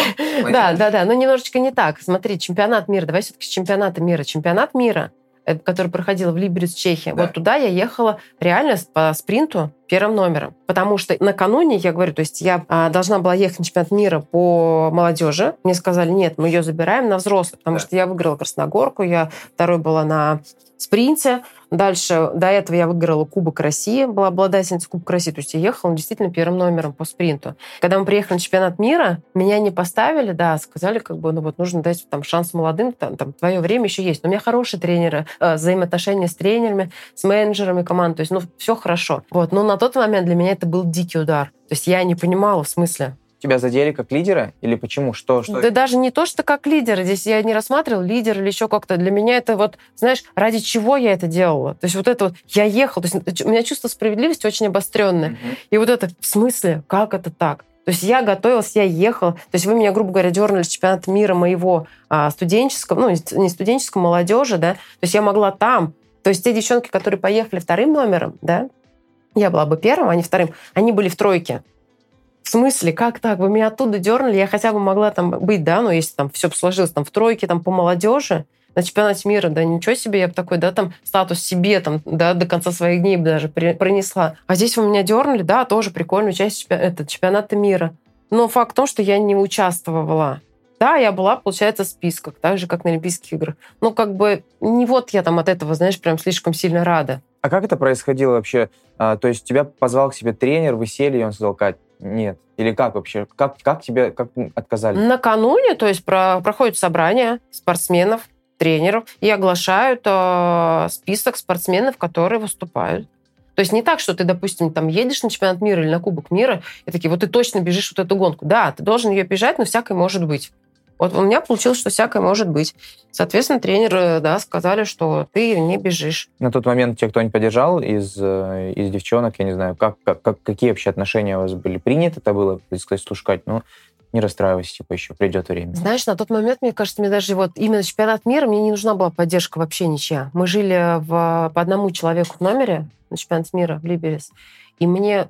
Да, да, да. Но немножечко не так. Смотри, чемпионат мира. Давай все-таки с чемпионата мира. Чемпионат мира, э, который проходил в Либерец, Чехия. Да. Вот туда я ехала реально по спринту первым номером. Потому что накануне, я говорю, то есть я а, должна была ехать на чемпионат мира по молодежи. Мне сказали, нет, мы ее забираем на взрослых, потому да. что я выиграла Красногорку, я второй была на спринте. Дальше, до этого я выиграла Кубок России, была обладательницей Кубка России, то есть я ехала действительно первым номером по спринту. Когда мы приехали на чемпионат мира, меня не поставили, да, сказали, как бы, ну вот нужно дать там шанс молодым, там, там твое время еще есть. Но у меня хорошие тренеры, э, взаимоотношения с тренерами, с менеджерами команд, то есть, ну, все хорошо. Вот, но на тот момент для меня это был дикий удар. То есть я не понимала в смысле, тебя задели как лидера или почему? Что, что? Да даже не то, что как лидера. Здесь я не рассматривал лидер или еще как-то. Для меня это вот, знаешь, ради чего я это делала? То есть вот это вот, я ехал, то есть у меня чувство справедливости очень обостренное. Угу. И вот это, в смысле, как это так? То есть я готовилась, я ехала. То есть вы меня, грубо говоря, дернули с чемпионата мира моего а, студенческого, ну, не студенческого, молодежи, да. То есть я могла там. То есть те девчонки, которые поехали вторым номером, да, я была бы первым, а не вторым, они были в тройке. В смысле, как так? Вы меня оттуда дернули, я хотя бы могла там быть, да, ну, если там все сложилось там в тройке, там по молодежи, на чемпионате мира, да ничего себе, я бы такой, да, там статус себе там, да, до конца своих дней бы даже пронесла. А здесь вы меня дернули, да, тоже прикольную часть это, чемпионата мира. Но факт в том, что я не участвовала. Да, я была, получается, в списках, так же, как на Олимпийских играх. Ну, как бы, не вот я там от этого, знаешь, прям слишком сильно рада. А как это происходило вообще? А, то есть тебя позвал к себе тренер, вы сели, и он сказал, Кать, нет. Или как вообще? Как, как тебе как отказали? Накануне, то есть про, проходит собрание спортсменов, тренеров, и оглашают э, список спортсменов, которые выступают. То есть не так, что ты, допустим, там едешь на чемпионат мира или на Кубок мира, и такие, вот ты точно бежишь вот эту гонку. Да, ты должен ее бежать, но всякое может быть. Вот у меня получилось, что всякое может быть. Соответственно, тренеры, да, сказали, что ты не бежишь. На тот момент тебя кто-нибудь поддержал из, э, из девчонок, я не знаю, как, как, как, какие вообще отношения у вас были? Принято это было, сказать, слушать, ну, не расстраивайся, типа, еще придет время. Знаешь, на тот момент, мне кажется, мне даже вот именно чемпионат мира, мне не нужна была поддержка вообще ничья. Мы жили в, по одному человеку в номере на чемпионат мира в Либерис, и мне,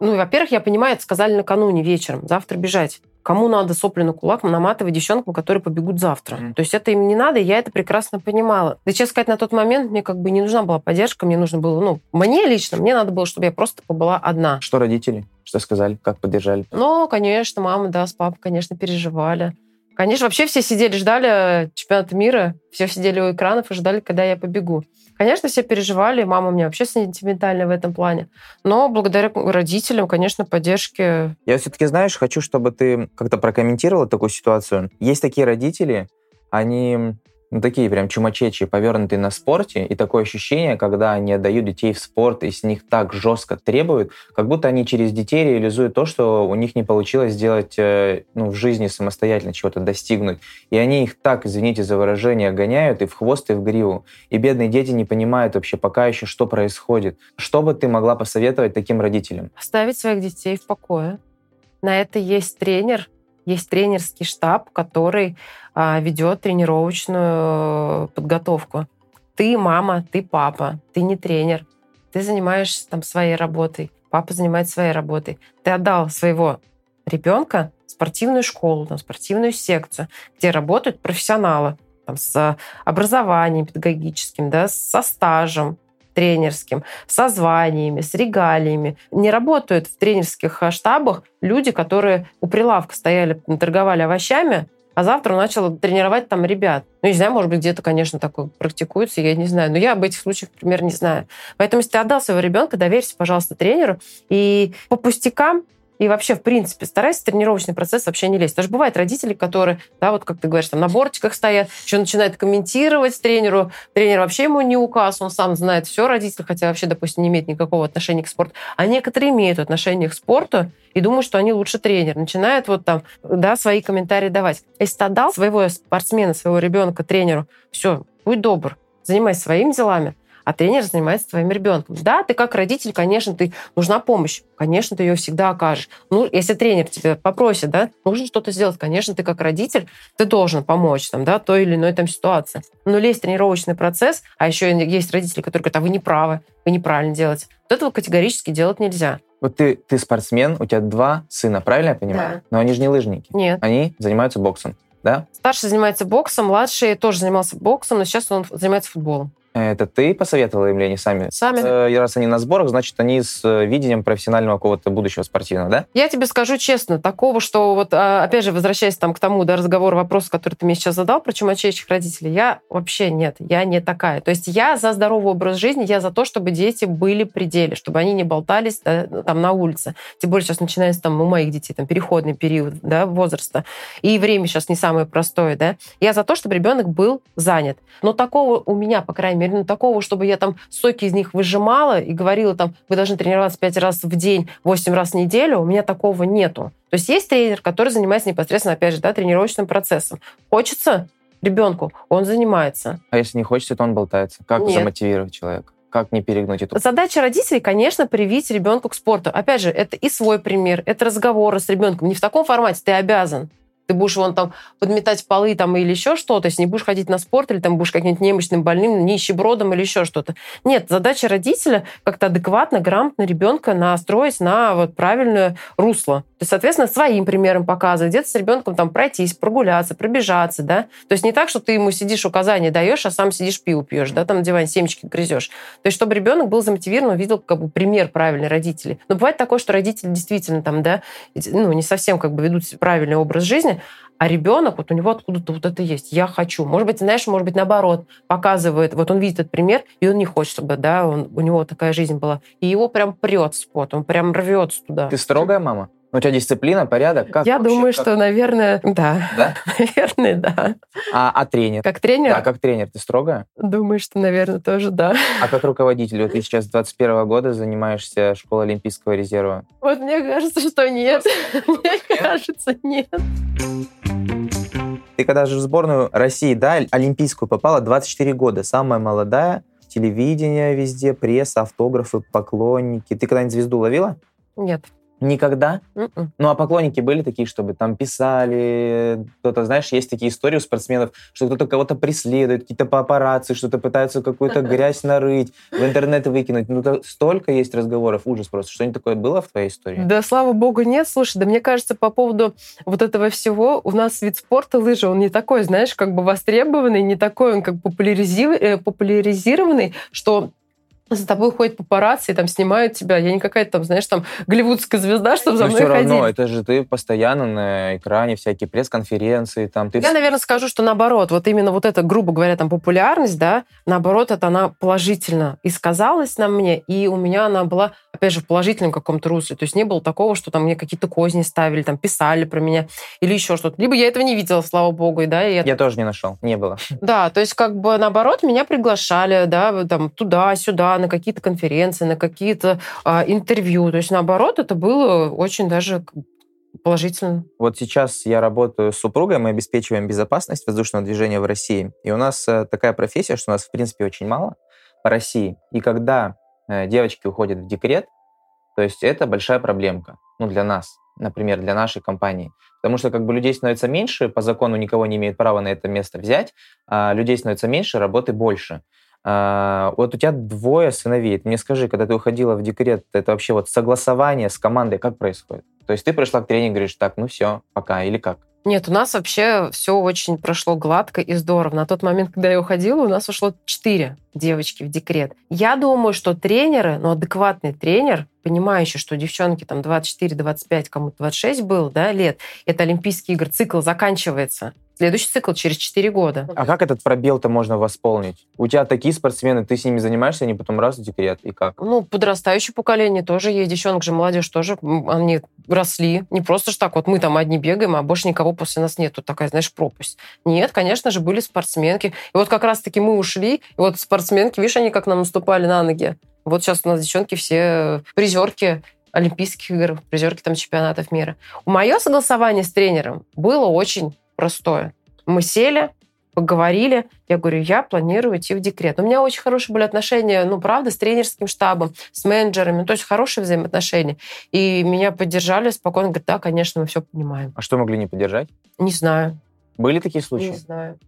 ну, во-первых, я понимаю, это сказали накануне вечером, завтра бежать. Кому надо сопли на кулак наматывать девчонкам, которые побегут завтра. Mm. То есть это им не надо, я это прекрасно понимала. Да, честно сказать, на тот момент мне как бы не нужна была поддержка, мне нужно было, ну, мне лично, мне надо было, чтобы я просто побыла одна. Что родители? Что сказали? Как поддержали? Ну, конечно, мама, да, с папой, конечно, переживали. Конечно, вообще все сидели, ждали чемпионата мира, все сидели у экранов и ждали, когда я побегу. Конечно, все переживали, мама у меня вообще сентиментальная в этом плане. Но благодаря родителям, конечно, поддержке... Я все-таки, знаешь, хочу, чтобы ты как-то прокомментировала такую ситуацию. Есть такие родители, они ну, такие прям чумачечи, повернутые на спорте, и такое ощущение, когда они отдают детей в спорт и с них так жестко требуют, как будто они через детей реализуют то, что у них не получилось сделать э, ну, в жизни самостоятельно, чего-то достигнуть. И они их так, извините за выражение, гоняют и в хвост, и в гриву. И бедные дети не понимают вообще пока еще, что происходит. Что бы ты могла посоветовать таким родителям? Оставить своих детей в покое. На это есть тренер, есть тренерский штаб, который а, ведет тренировочную подготовку. Ты мама, ты папа, ты не тренер, ты занимаешься там своей работой. папа занимается своей работой. Ты отдал своего ребенка в спортивную школу, там, спортивную секцию, где работают профессионалы там, с образованием педагогическим, да, со стажем, тренерским, со званиями, с регалиями. Не работают в тренерских штабах люди, которые у прилавка стояли, торговали овощами, а завтра он начал тренировать там ребят. Ну, не знаю, может быть, где-то, конечно, такое практикуется, я не знаю. Но я об этих случаях, например, не знаю. Поэтому, если ты отдал своего ребенка, доверься, пожалуйста, тренеру. И по пустякам и вообще, в принципе, старайся в тренировочный процесс вообще не лезть. Даже бывают родители, которые, да, вот как ты говоришь, там на бортиках стоят, еще начинают комментировать тренеру. Тренер вообще ему не указ, он сам знает все родитель, хотя вообще, допустим, не имеет никакого отношения к спорту. А некоторые имеют отношение к спорту и думают, что они лучше тренер. Начинают вот там, да, свои комментарии давать. Если ты отдал своего спортсмена, своего ребенка тренеру, все, будь добр, занимайся своими делами, а тренер занимается твоим ребенком. Да, ты как родитель, конечно, ты нужна помощь, конечно, ты ее всегда окажешь. Ну, если тренер тебя попросит, да, нужно что-то сделать, конечно, ты как родитель, ты должен помочь там, да, той или иной там ситуации. Но лезть в тренировочный процесс, а еще есть родители, которые говорят, а вы не правы, вы неправильно делаете. Вот этого категорически делать нельзя. Вот ты, ты спортсмен, у тебя два сына, правильно я понимаю? Да. Но они же не лыжники. Нет. Они занимаются боксом, да? Старший занимается боксом, младший тоже занимался боксом, но сейчас он занимается футболом. Это ты посоветовала им или они сами? Сами. Э, раз они на сборах, значит, они с э, видением профессионального какого-то будущего спортивного, да? Я тебе скажу честно, такого, что вот, а, опять же, возвращаясь там к тому, да, разговор, вопрос, который ты мне сейчас задал про чумачейчих родителей, я вообще нет, я не такая. То есть я за здоровый образ жизни, я за то, чтобы дети были при деле, чтобы они не болтались да, там на улице. Тем более сейчас начинается там у моих детей там переходный период да, возраста, и время сейчас не самое простое, да. Я за то, чтобы ребенок был занят. Но такого у меня, по крайней мере, мере, ну, такого, чтобы я там соки из них выжимала и говорила там, вы должны тренироваться пять раз в день, восемь раз в неделю, у меня такого нету. То есть есть тренер, который занимается непосредственно, опять же, да, тренировочным процессом. Хочется ребенку, он занимается. А если не хочется, то он болтается. Как Нет. замотивировать человека? как не перегнуть эту... Задача родителей, конечно, привить ребенку к спорту. Опять же, это и свой пример, это разговоры с ребенком. Не в таком формате ты обязан ты будешь вон там подметать полы там или еще что-то, если не будешь ходить на спорт или там будешь каким-нибудь немощным, больным, нищебродом или еще что-то. Нет, задача родителя как-то адекватно, грамотно ребенка настроить на вот правильное русло. Соответственно, своим примером показывать, где-то с ребенком там пройтись, прогуляться, пробежаться, да. То есть не так, что ты ему сидишь указания даешь, а сам сидишь пиво пьешь, да, там на диване семечки грызешь. То есть, чтобы ребенок был замотивирован, видел как бы пример правильный родителей. Но бывает такое, что родители действительно там, да, ну, не совсем как бы ведут правильный образ жизни, а ребенок, вот у него откуда-то вот это есть. Я хочу. Может быть, знаешь, может быть, наоборот, показывает, вот он видит этот пример, и он не хочет, чтобы, да, он, у него такая жизнь была. И его прям прет спот, он прям рвется туда. Ты строгая мама? У тебя дисциплина, порядок? Как Я вообще, думаю, как... что, наверное, да. Да? Наверное, да. А, а тренер? Как тренер? Да, как тренер. Ты строгая? Думаю, что, наверное, тоже да. А как руководитель? Вот ты сейчас 21 года занимаешься школой Олимпийского резерва. Вот мне кажется, что нет. Мне кажется, нет. Ты когда же в сборную России, да, олимпийскую попала, 24 года, самая молодая, телевидение везде, пресса, автографы, поклонники. Ты когда-нибудь звезду ловила? Нет. Никогда? Mm-mm. М-м. Ну, а поклонники были такие, чтобы там писали, кто-то, знаешь, есть такие истории у спортсменов, что кто-то кого-то преследует, какие-то папарацци, что-то пытаются какую-то грязь нарыть, в интернет выкинуть. Ну, то столько есть разговоров, ужас просто. Что-нибудь такое было в твоей истории? Да, слава богу, нет. Слушай, да мне кажется, по поводу вот этого всего, у нас вид спорта лыжи, он не такой, знаешь, как бы востребованный, не такой он как э, популяризированный, что за тобой ходят папарацци и там снимают тебя. Я не какая-то там, знаешь, там голливудская звезда, чтобы за Но мной все равно, это же ты постоянно на экране, всякие пресс-конференции. Там, ты... Я, наверное, скажу, что наоборот, вот именно вот эта, грубо говоря, там популярность, да, наоборот, это она положительно и сказалась на мне, и у меня она была, опять же, в положительном каком-то русле. То есть не было такого, что там мне какие-то козни ставили, там писали про меня или еще что-то. Либо я этого не видела, слава богу, и да. И я... я тоже не нашел, не было. Да, то есть как бы наоборот меня приглашали, да, там туда-сюда, на какие-то конференции, на какие-то а, интервью. То есть, наоборот, это было очень даже положительно. Вот сейчас я работаю с супругой, мы обеспечиваем безопасность воздушного движения в России. И у нас э, такая профессия, что у нас, в принципе, очень мало по России. И когда э, девочки уходят в декрет, то есть это большая проблемка, ну, для нас, например, для нашей компании. Потому что как бы людей становится меньше, по закону никого не имеет права на это место взять, а людей становится меньше, работы больше. А, вот у тебя двое сыновей. Ты мне скажи, когда ты уходила в декрет, это вообще вот согласование с командой как происходит? То есть ты пришла к тренеру и говоришь, так, ну все, пока, или как? Нет, у нас вообще все очень прошло гладко и здорово. На тот момент, когда я уходила, у нас ушло четыре девочки в декрет. Я думаю, что тренеры, ну, адекватный тренер, понимающий, что девчонки там 24-25, кому-то 26 был, да, лет, это Олимпийские игры, цикл заканчивается. Следующий цикл через 4 года. А как этот пробел-то можно восполнить? У тебя такие спортсмены, ты с ними занимаешься, они потом раз в декрет, и как? Ну, подрастающее поколение тоже есть, девчонок же, молодежь тоже, они росли. Не просто ж так, вот мы там одни бегаем, а больше никого после нас нет. Тут такая, знаешь, пропасть. Нет, конечно же, были спортсменки. И вот как раз-таки мы ушли, и вот спортсменки, видишь, они как нам наступали на ноги. Вот сейчас у нас девчонки все призерки Олимпийских игр, призерки там чемпионатов мира. У мое согласование с тренером было очень простое. Мы сели, поговорили. Я говорю, я планирую идти в декрет. У меня очень хорошие были отношения, ну, правда, с тренерским штабом, с менеджерами, то есть хорошие взаимоотношения. И меня поддержали спокойно, говорят, да, конечно, мы все понимаем. А что могли не поддержать? Не знаю. Были такие случаи? Не знаю.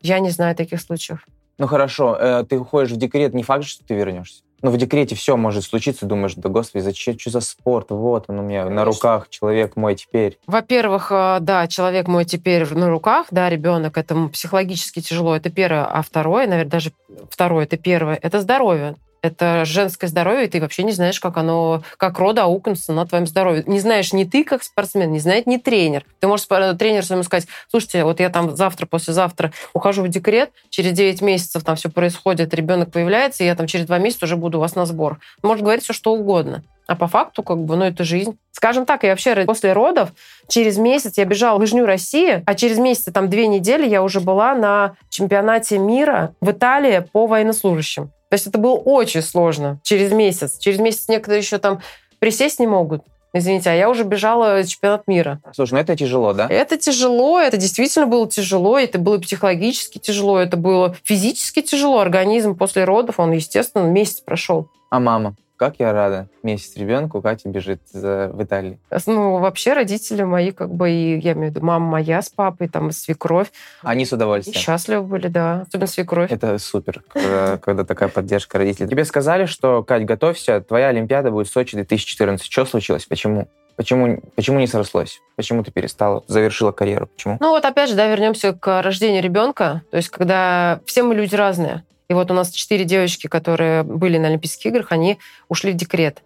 Я не знаю таких случаев. Ну хорошо, э, ты уходишь в декрет, не факт, что ты вернешься. Ну, в декрете все может случиться, думаешь, да господи, зачем, что за спорт, вот он у меня Конечно. на руках, человек мой теперь. Во-первых, э, да, человек мой теперь на руках, да, ребенок, это психологически тяжело, это первое, а второе, наверное, даже второе, это первое, это здоровье это женское здоровье, и ты вообще не знаешь, как оно, как рода аукнется на твоем здоровье. Не знаешь ни ты, как спортсмен, не знает ни тренер. Ты можешь тренеру своему сказать, слушайте, вот я там завтра, послезавтра ухожу в декрет, через 9 месяцев там все происходит, ребенок появляется, и я там через 2 месяца уже буду у вас на сбор. Может говорить все, что угодно. А по факту, как бы, ну, это жизнь. Скажем так, я вообще после родов через месяц я бежала в Лыжню России, а через месяц, там, две недели я уже была на чемпионате мира в Италии по военнослужащим. То есть это было очень сложно через месяц. Через месяц некоторые еще там присесть не могут. Извините, а я уже бежала чемпионат мира. Слушай, ну это тяжело, да? Это тяжело, это действительно было тяжело, это было психологически тяжело, это было физически тяжело. Организм после родов, он, естественно, месяц прошел. А мама? Как я рада. Месяц ребенку, Катя бежит в Италии. Ну, вообще родители мои, как бы, и, я имею в виду, мама моя с папой, там, свекровь. Они с удовольствием? Счастливы были, да. Особенно свекровь. Это супер, когда, когда такая поддержка родителей. Тебе сказали, что, Кать, готовься, твоя Олимпиада будет в Сочи 2014. Что случилось? Почему? Почему, почему не срослось? Почему ты перестала, завершила карьеру? Почему? Ну вот опять же, да, вернемся к рождению ребенка. То есть когда все мы люди разные. И вот у нас четыре девочки, которые были на Олимпийских играх, они ушли в декрет.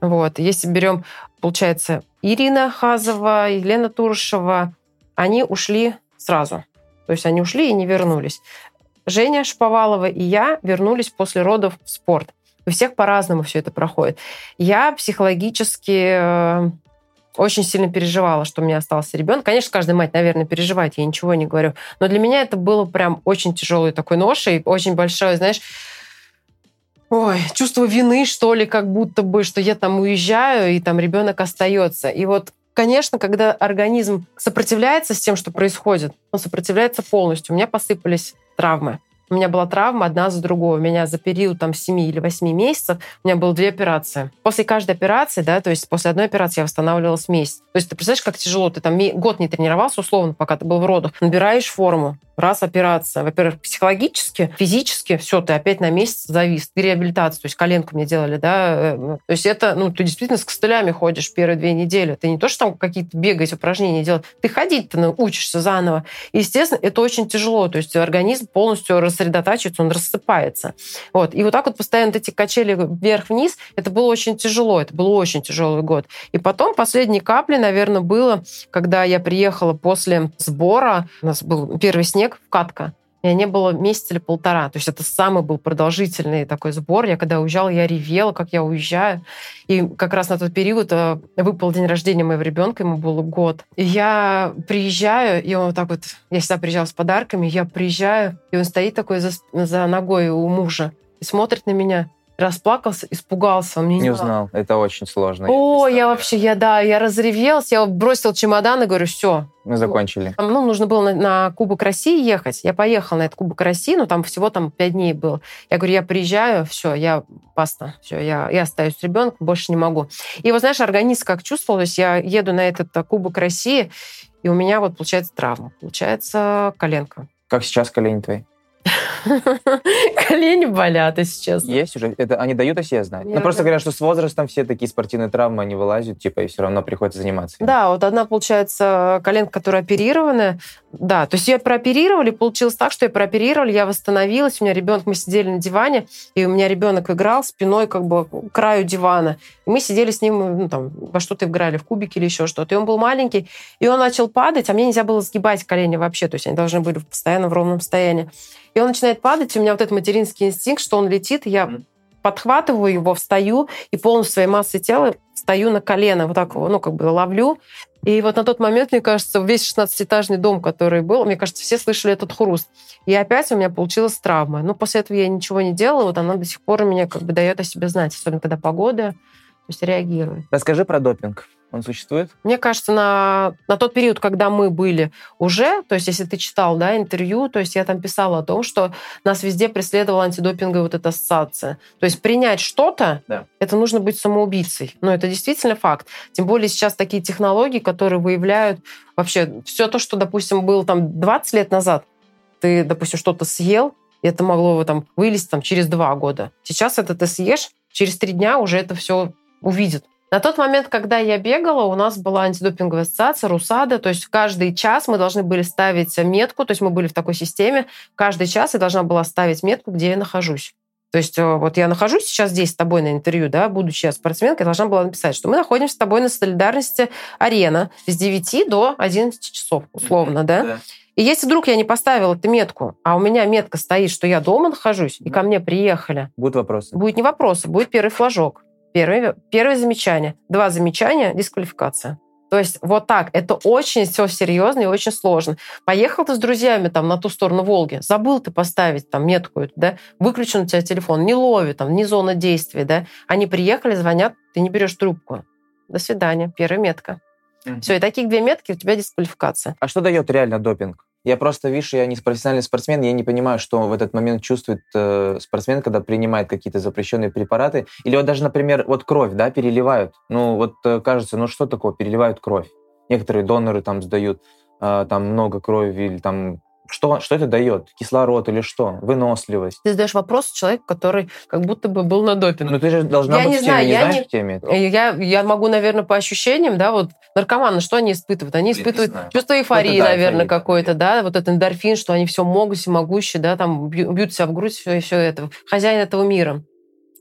Вот. Если берем, получается, Ирина Хазова, Елена Туршева, они ушли сразу. То есть они ушли и не вернулись. Женя Шповалова и я вернулись после родов в спорт. У всех по-разному все это проходит. Я психологически э, очень сильно переживала, что у меня остался ребенок. Конечно, каждая мать, наверное, переживает, я ничего не говорю. Но для меня это было прям очень тяжелый такой ношей, очень большое, знаешь, ой, чувство вины, что ли, как будто бы, что я там уезжаю, и там ребенок остается. И вот Конечно, когда организм сопротивляется с тем, что происходит, он сопротивляется полностью. У меня посыпались травмы. У меня была травма одна за другой. У меня за период там 7 или 8 месяцев у меня было две операции. После каждой операции, да, то есть после одной операции я восстанавливалась месяц. То есть ты представляешь, как тяжело. Ты там год не тренировался, условно, пока ты был в родах. Набираешь форму, раз операция. Во-первых, психологически, физически, все, ты опять на месяц завис. Ты реабилитацию, то есть коленку мне делали, да. Э, ну, то есть это, ну, ты действительно с костылями ходишь первые две недели. Ты не то, что там какие-то бегать, упражнения делать, ты ходить ты учишься заново. Естественно, это очень тяжело. То есть организм полностью рассредотачивается, он рассыпается. Вот. И вот так вот постоянно эти качели вверх-вниз, это было очень тяжело. Это был очень тяжелый год. И потом последние капли, наверное, было, когда я приехала после сбора, у нас был первый снег, снег, вкатка. Меня не было месяца или полтора. То есть это самый был продолжительный такой сбор. Я когда уезжала, я ревела, как я уезжаю. И как раз на тот период э, выпал день рождения моего ребенка, ему был год. И я приезжаю, и он вот так вот... Я всегда приезжала с подарками, я приезжаю, и он стоит такой за, за ногой у мужа и смотрит на меня расплакался, испугался. Мне не, не узнал. Это очень сложно. О, я, я вообще, я да, я разревелся, я бросил чемодан и говорю, все. Мы закончили. Там, ну, нужно было на, на Кубок России ехать. Я поехала на этот Кубок России, но там всего там пять дней было. Я говорю, я приезжаю, все, я паста, все, я, я остаюсь с ребенком, больше не могу. И вот знаешь, организм как чувствовал, то есть я еду на этот э, Кубок России, и у меня вот получается травма, получается коленка. Как сейчас колени твои? колени болят, если честно. Есть уже? Это они дают о себе знать? Ну, просто говорят, что с возрастом все такие спортивные травмы, они вылазят, типа, и все равно приходится заниматься. Да, вот одна, получается, коленка, которая оперированная. Да, то есть ее прооперировали, получилось так, что ее прооперировали, я восстановилась, у меня ребенок, мы сидели на диване, и у меня ребенок играл спиной как бы к краю дивана. И мы сидели с ним, ну, там, во что-то играли, в кубики или еще что-то. И он был маленький, и он начал падать, а мне нельзя было сгибать колени вообще, то есть они должны были постоянно в ровном состоянии. И он начинает падать, и у меня вот этот материнский инстинкт, что он летит, и я подхватываю его, встаю и полностью своей массой тела встаю на колено, вот так его, ну, как бы ловлю. И вот на тот момент, мне кажется, весь 16-этажный дом, который был, мне кажется, все слышали этот хруст. И опять у меня получилась травма. Ну, после этого я ничего не делала, вот она до сих пор меня как бы дает о себе знать, особенно когда погода, то есть реагирует. Расскажи про допинг. Он существует? Мне кажется, на, на тот период, когда мы были уже, то есть если ты читал да, интервью, то есть я там писала о том, что нас везде преследовала антидопинговая вот эта ассоциация. То есть принять что-то, Да. это нужно быть самоубийцей. Но это действительно факт. Тем более сейчас такие технологии, которые выявляют вообще все то, что, допустим, было там 20 лет назад, ты, допустим, что-то съел, и это могло вот там вылезть там, через два года. Сейчас это ты съешь, через три дня уже это все увидит. На тот момент, когда я бегала, у нас была антидопинговая ассоциация, РУСАДА, то есть каждый час мы должны были ставить метку, то есть мы были в такой системе, каждый час я должна была ставить метку, где я нахожусь. То есть э, вот я нахожусь сейчас здесь с тобой на интервью, да, будучи я спортсменкой, должна была написать, что мы находимся с тобой на солидарности арена с 9 до 11 часов, условно, да. И если вдруг я не поставила эту метку, а у меня метка стоит, что я дома нахожусь, и ко мне приехали, Будут вопросы? будет не вопрос, будет первый флажок. Первое, первое замечание. Два замечания – дисквалификация. То есть вот так. Это очень все серьезно и очень сложно. Поехал ты с друзьями там на ту сторону Волги, забыл ты поставить там метку, да, выключен у тебя телефон, не ловит, там, не зона действия, да. Они приехали, звонят, ты не берешь трубку. До свидания. Первая метка. Мгм. Все, и таких две метки, у тебя дисквалификация. А что дает реально допинг? Я просто, видишь, я не профессиональный спортсмен, я не понимаю, что в этот момент чувствует э, спортсмен, когда принимает какие-то запрещенные препараты. Или вот даже, например, вот кровь, да, переливают. Ну, вот э, кажется, ну что такое, переливают кровь. Некоторые доноры там сдают э, там много крови или там... Что, что это дает? Кислород или что? Выносливость? Ты задаешь вопрос человеку, который как будто бы был на допинге. Ну, ты же должна Я быть не в теме, знаю, не я знаешь не- в теме? И Я, я могу, наверное, по ощущениям, да, вот наркоманы, что они испытывают? Они испытывают чувство эйфории, да, наверное, какой-то, да, вот этот эндорфин, что они все могут, всемогущие, да, там бью- бьют себя в грудь, все, все это, хозяин этого мира.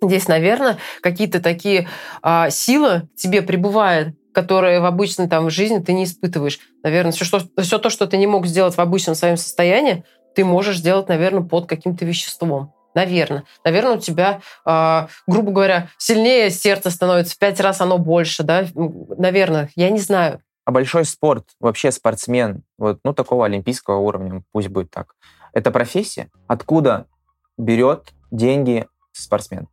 Здесь, наверное, какие-то такие а, силы тебе прибывают, которые в обычной там жизни ты не испытываешь. Наверное, все, что, все то, что ты не мог сделать в обычном своем состоянии, ты можешь сделать, наверное, под каким-то веществом. Наверное. Наверное, у тебя, а, грубо говоря, сильнее сердце становится, в пять раз оно больше, да? Наверное, я не знаю. А большой спорт, вообще спортсмен, вот, ну, такого олимпийского уровня, пусть будет так, это профессия? Откуда берет деньги спортсмен?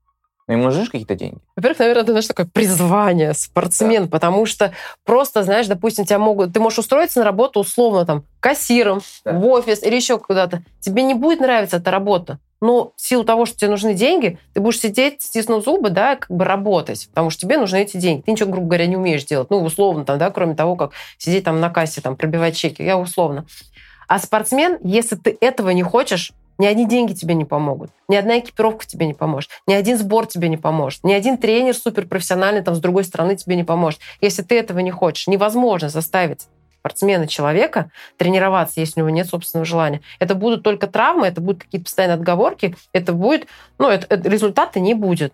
Ну, ему нужны же какие-то деньги. Во-первых, наверное, это, знаешь, такое призвание спортсмен, потому что просто, знаешь, допустим, тебя могут, ты можешь устроиться на работу условно там кассиром Да. в офис или еще куда-то. Тебе не будет нравиться эта работа. Но в силу того, что тебе нужны деньги, ты будешь сидеть, стиснув зубы, да, как бы работать, потому что тебе нужны эти деньги. Ты ничего, грубо говоря, не умеешь делать. Ну, условно, там, да, кроме того, как сидеть там на кассе, там, пробивать чеки. Я условно. А спортсмен, если ты этого не хочешь, ни одни деньги тебе не помогут, ни одна экипировка тебе не поможет, ни один сбор тебе не поможет, ни один тренер суперпрофессиональный там с другой стороны тебе не поможет. Если ты этого не хочешь, невозможно заставить спортсмена человека тренироваться, если у него нет собственного желания. Это будут только травмы, это будут какие-то постоянные отговорки, это будет, ну, это, это- результата не будет.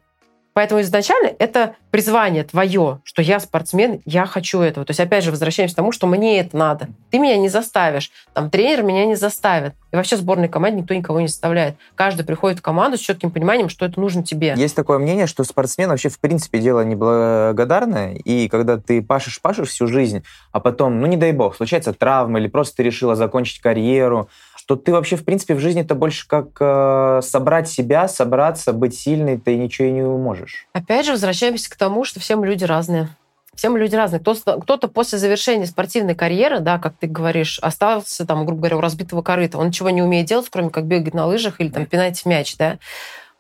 Поэтому изначально это призвание твое, что я спортсмен, я хочу этого. То есть, опять же, возвращаемся к тому, что мне это надо. Ты меня не заставишь, там тренер меня не заставит. И вообще сборной команде никто никого не заставляет. Каждый приходит в команду с четким пониманием, что это нужно тебе. Есть такое мнение, что спортсмен вообще в принципе дело неблагодарное, и когда ты пашешь-пашешь всю жизнь, а потом, ну не дай бог, случается травма или просто ты решила закончить карьеру, что ты вообще в принципе в жизни-то больше как э, собрать себя, собраться, быть сильной, ты ничего и не можешь. Опять же, возвращаемся к тому, что все мы люди разные. Все люди разные. Кто- Кто-то после завершения спортивной карьеры, да, как ты говоришь, остался там, грубо говоря, у разбитого корыта. Он ничего не умеет делать, кроме как бегать на лыжах или там пинать мяч, да.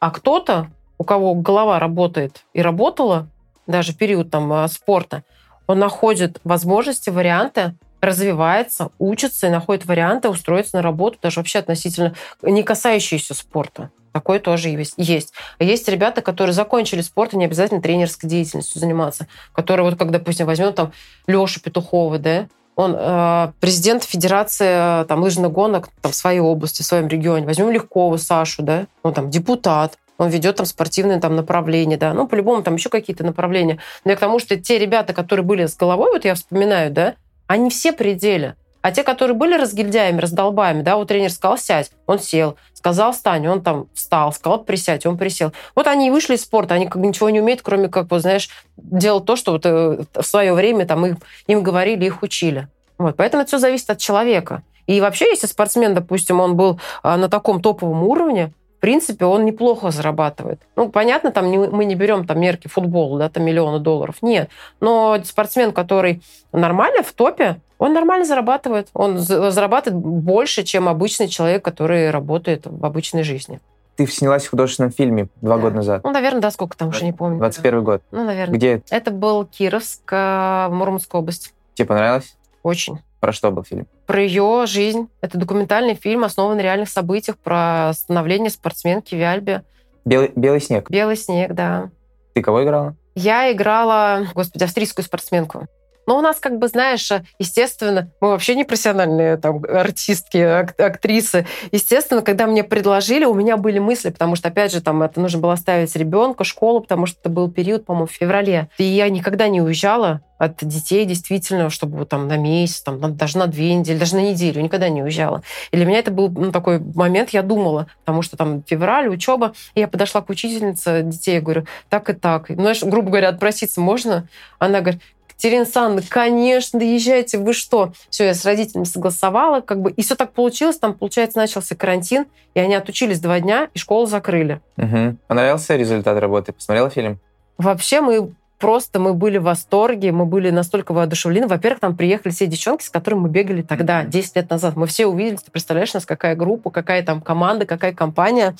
А кто-то, у кого голова работает и работала, даже в период там э, спорта, он находит возможности, варианты, развивается, учится и находит варианты устроиться на работу, даже вообще относительно не касающиеся спорта. Такое тоже есть. есть. Ребята, которые закончили спорт и не обязательно тренерской деятельностью заниматься. Которые вот, как, допустим, возьмем там Лешу Петухова, да, он э, президент Федерации э, там, лыжных гонок там, в своей области, в своем регионе. Возьмем Легкова Сашу, да, он там депутат, он ведет там спортивные там направления, да, ну, по-любому там еще какие-то направления. Но я к тому, что те ребята, которые были с головой, вот я вспоминаю, да, они все пределе. А те, которые были разгильдяями, раздолбами, да, вот тренер сказал сядь, он сел, сказал встань, он там встал, сказал присядь, он присел. Вот они и вышли из спорта, они как бы ничего не умеют, кроме как, вот, знаешь, делать то, что вот э, в свое время там им, им говорили, их учили. Вот, поэтому это все зависит от человека. И вообще, если спортсмен, допустим, он был а, на таком топовом уровне, принципе, он неплохо зарабатывает. Ну, понятно, там не, мы не берем там мерки футбола, да, там миллионы долларов. Нет. Но спортсмен, который нормально в топе, он нормально зарабатывает. Он зарабатывает больше, чем обычный человек, который работает в обычной жизни. Ты снялась в художественном фильме два да. года назад. Ну, наверное, да, сколько там, уже не помню. 21 год. Ну, наверное. Где? Это был Кировск, э, Мурманская область. Тебе понравилось? Очень. Про что был фильм? Про ее жизнь. Это документальный фильм, основан на реальных событиях про становление спортсменки в Вяльбе. Белый, белый снег. Белый снег, да. Ты кого играла? Я играла, господи, австрийскую спортсменку. Но у нас, как бы, знаешь, естественно, мы вообще не профессиональные там артистки, ак- актрисы. Естественно, когда мне предложили, у меня были мысли, потому что, опять же, там это нужно было оставить ребенка, школу, потому что это был период, по-моему, в феврале. И я никогда не уезжала от детей действительно, чтобы там на месяц, там, даже на две недели, даже на неделю, никогда не уезжала. И для меня это был ну, такой момент, я думала, потому что там февраль, учеба, и я подошла к учительнице детей, говорю, так и так. Знаешь, грубо говоря, отпроситься можно? Она говорит, Екатерина Александровна, конечно, езжайте, вы что? Все, я с родителями согласовала, как бы, и все так получилось, там, получается, начался карантин, и они отучились два дня, и школу закрыли. Угу. Понравился результат работы? Посмотрела фильм? Вообще мы просто мы были в восторге, мы были настолько воодушевлены. Во-первых, там приехали все девчонки, с которыми мы бегали тогда, 10 лет назад. Мы все увидели, ты представляешь, у нас какая группа, какая там команда, какая компания.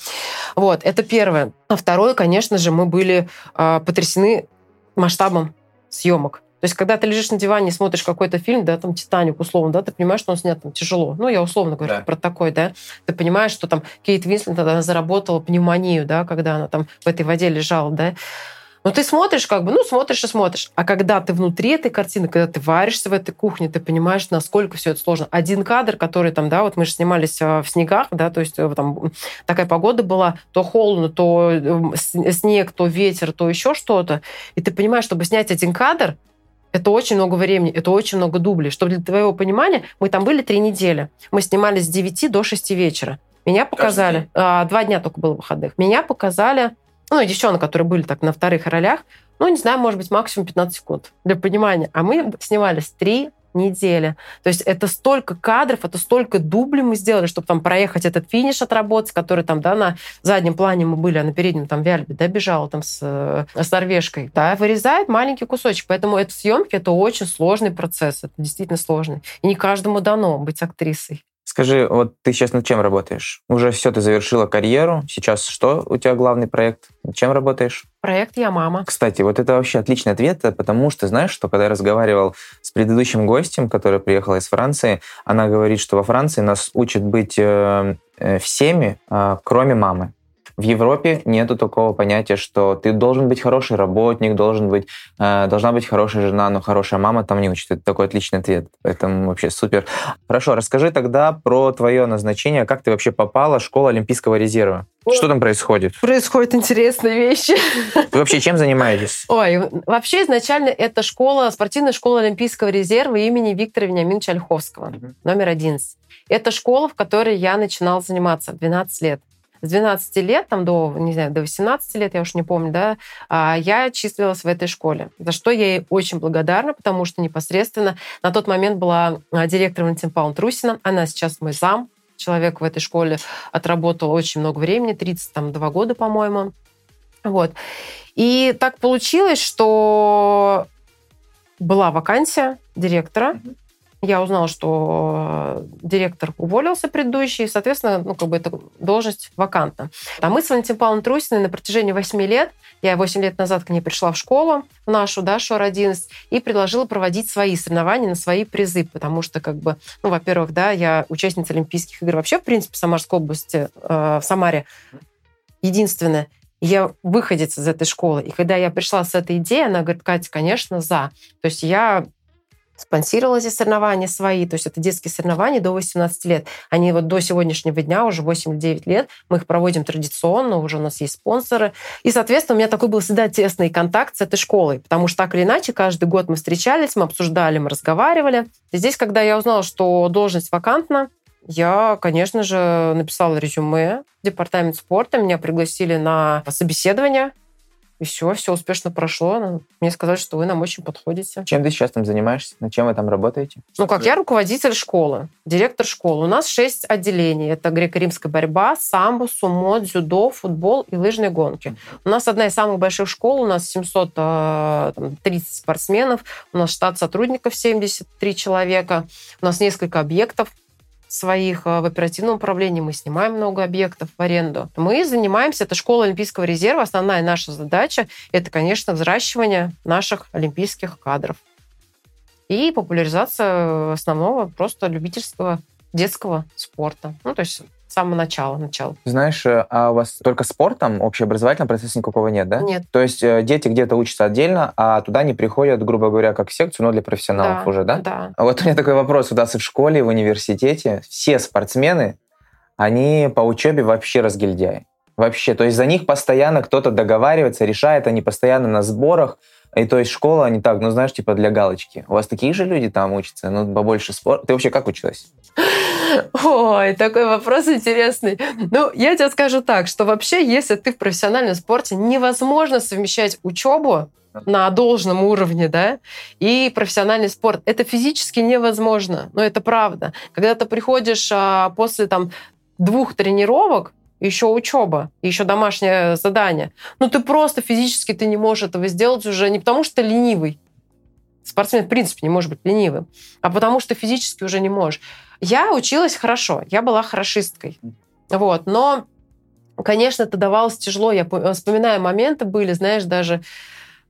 Вот, это первое. А второе, конечно же, мы были э, потрясены масштабом съемок. То есть, когда ты лежишь на диване и смотришь какой-то фильм, да, там «Титаник» условно, да, ты понимаешь, что он снят там тяжело. Ну, я условно говорю да. про такой, да. Ты понимаешь, что там Кейт Винслет, она заработала пневмонию, да, когда она там в этой воде лежала, да. Но ты смотришь, как бы, ну, смотришь и смотришь. А когда ты внутри этой картины, когда ты варишься в этой кухне, ты понимаешь, насколько все это сложно. Один кадр, который там, да, вот мы же снимались а, в снегах, да, то есть э, там такая погода была, то холодно, то э, снег, то ветер, то еще что-то. И ты понимаешь, чтобы снять один кадр, это очень много времени, это очень много дублей. Чтобы для твоего понимания, мы там были три недели. Мы снимали с 9 до 6 вечера. Меня показали... А, два дня только было выходных. Меня показали... Ну, и девчонок, которые были так на вторых ролях, ну, не знаю, может быть, максимум 15 секунд для понимания. А мы снимались три неделя. То есть это столько кадров, это столько дублей мы сделали, чтобы там проехать этот финиш отработать, который там, да, на заднем плане мы были, а на переднем там Виальби, да, бежала там с, э, с норвежкой, да, вырезает маленький кусочек. Поэтому это съемки, это очень сложный процесс, это действительно сложный. И не каждому дано быть актрисой. Скажи, вот ты сейчас над чем работаешь? Уже все, ты завершила карьеру. Сейчас что у тебя главный проект? Над чем работаешь? Проект «Я мама». Кстати, вот это вообще отличный ответ, потому что, знаешь, что когда я разговаривал с предыдущим гостем, который приехал из Франции, она говорит, что во Франции нас учат быть э, э, всеми, э, кроме мамы. В Европе нету такого понятия, что ты должен быть хороший работник, должен быть, э, должна быть хорошая жена, но хорошая мама там не учит. Это такой отличный ответ. Поэтому вообще супер. Хорошо, расскажи тогда про твое назначение. Как ты вообще попала в школу Олимпийского резерва? Что там происходит? Происходят интересные вещи. Вы вообще чем занимаетесь? Ой, вообще изначально это школа, спортивная школа Олимпийского резерва имени Виктора Вениаминовича Ольховского, номер 11. Это школа, в которой я начинала заниматься в 12 лет с 12 лет, там, до, не знаю, до 18 лет, я уж не помню, да, а, я числилась в этой школе, за что я ей очень благодарна, потому что непосредственно на тот момент была а, директором Валентина Павловна Трусина, она сейчас мой зам, человек в этой школе отработал очень много времени, 32 года, по-моему. Вот. И так получилось, что была вакансия директора, mm-hmm я узнала, что э, директор уволился предыдущий, и, соответственно, ну, как бы эта должность вакантна. А мы с Валентиной Павловной Трусиной на протяжении 8 лет, я 8 лет назад к ней пришла в школу, в нашу, да, ШОР-11, и предложила проводить свои соревнования на свои призы, потому что, как бы, ну, во-первых, да, я участница Олимпийских игр вообще, в принципе, в Самарской области, э, в Самаре, единственное, я выходец из этой школы. И когда я пришла с этой идеей, она говорит, Катя, конечно, за. То есть я спонсировала эти соревнования свои, то есть это детские соревнования до 18 лет. Они вот до сегодняшнего дня, уже 8-9 лет, мы их проводим традиционно, уже у нас есть спонсоры. И, соответственно, у меня такой был всегда тесный контакт с этой школой, потому что так или иначе каждый год мы встречались, мы обсуждали, мы разговаривали. И здесь, когда я узнала, что должность вакантна, я, конечно же, написала резюме в департамент спорта, меня пригласили на собеседование, и все, все успешно прошло. Ну, мне сказали, что вы нам очень подходите. Чем ты сейчас там занимаешься? Над чем вы там работаете? Ну как, я руководитель школы, директор школы. У нас шесть отделений. Это греко-римская борьба, самбо, сумо, дзюдо, футбол и лыжные гонки. У нас одна из самых больших школ. У нас 730 э, спортсменов. У нас штат сотрудников 73 человека. У нас несколько объектов своих э, в оперативном управлении, мы снимаем много объектов в аренду. Мы занимаемся, это школа Олимпийского резерва, основная наша задача – это, конечно, взращивание наших олимпийских кадров и популяризация основного просто любительского детского спорта. Ну, то есть с самого начала, начала. Знаешь, э, а у вас только спорт там, общеобразовательного процесса никакого нет, да? Нет. То есть э, дети где-то учатся отдельно, а туда не приходят, грубо говоря, как секцию, но для профессионалов да, уже, да? Да. Вот у меня такой вопрос. У нас и в школе, и в университете все спортсмены, они по учебе вообще разгильдяи. Вообще. То есть за них постоянно кто-то договаривается, решает, они постоянно на сборах. И то есть школа, они так, ну знаешь, типа для галочки. У вас такие же люди там учатся? Ну, побольше спорта. Ты вообще как училась? Ой, такой вопрос интересный. Ну, я тебе скажу так, что вообще, если ты в профессиональном спорте, невозможно совмещать учебу на должном уровне, да, и профессиональный спорт. Это физически невозможно, но это правда. Когда ты приходишь а, после там двух тренировок, еще учеба, еще домашнее задание. Ну, ты просто физически ты не можешь этого сделать уже не потому, что ты ленивый. Спортсмен, в принципе, не может быть ленивым, а потому что физически уже не можешь. Я училась хорошо, я была хорошисткой. Вот, но, конечно, это давалось тяжело. Я вспоминаю моменты были, знаешь, даже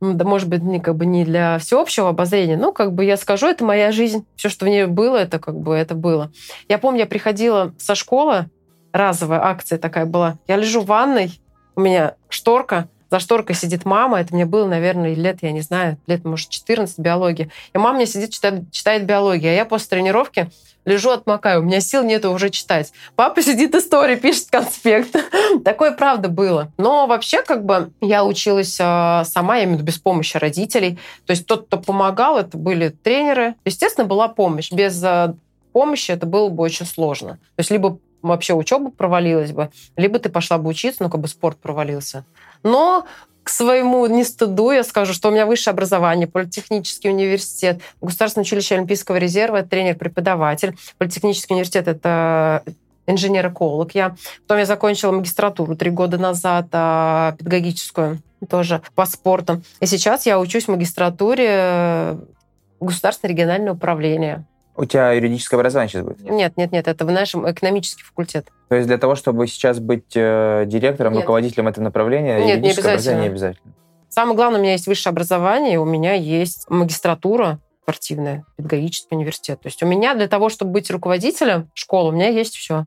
да, может быть, не, как бы не для всеобщего обозрения, но как бы я скажу, это моя жизнь. Все, что в ней было, это как бы это было. Я помню, я приходила со школы, разовая акция такая была. Я лежу в ванной, у меня шторка, за шторкой сидит мама, это мне было, наверное, лет, я не знаю, лет, может, 14, биология. И мама мне сидит, читает, читает биологию, а я после тренировки лежу, отмокаю, у меня сил нету уже читать. Папа сидит истории, пишет конспект. Такое правда было. Но вообще, как бы, я училась э, сама, я виду без помощи родителей. То есть тот, кто помогал, это были тренеры. Естественно, была помощь. Без э, помощи это было бы очень сложно. То есть либо вообще учеба провалилась бы, либо ты пошла бы учиться, ну, как бы спорт провалился. Но к своему не стыду я скажу, что у меня высшее образование, политехнический университет, Государственное училище Олимпийского резерва, тренер-преподаватель. Политехнический университет — это инженер-эколог я. Потом я закончила магистратуру три года назад, а, педагогическую тоже по спорту. И сейчас я учусь в магистратуре государственное региональное управление. У тебя юридическое образование сейчас будет? Нет, нет, нет, это в нашем экономический факультет. То есть для того, чтобы сейчас быть э, директором, нет. руководителем этого направления, нет, юридическое не образование не обязательно? Самое главное, у меня есть высшее образование, у меня есть магистратура спортивная, педагогический университет. То есть у меня для того, чтобы быть руководителем школы, у меня есть все.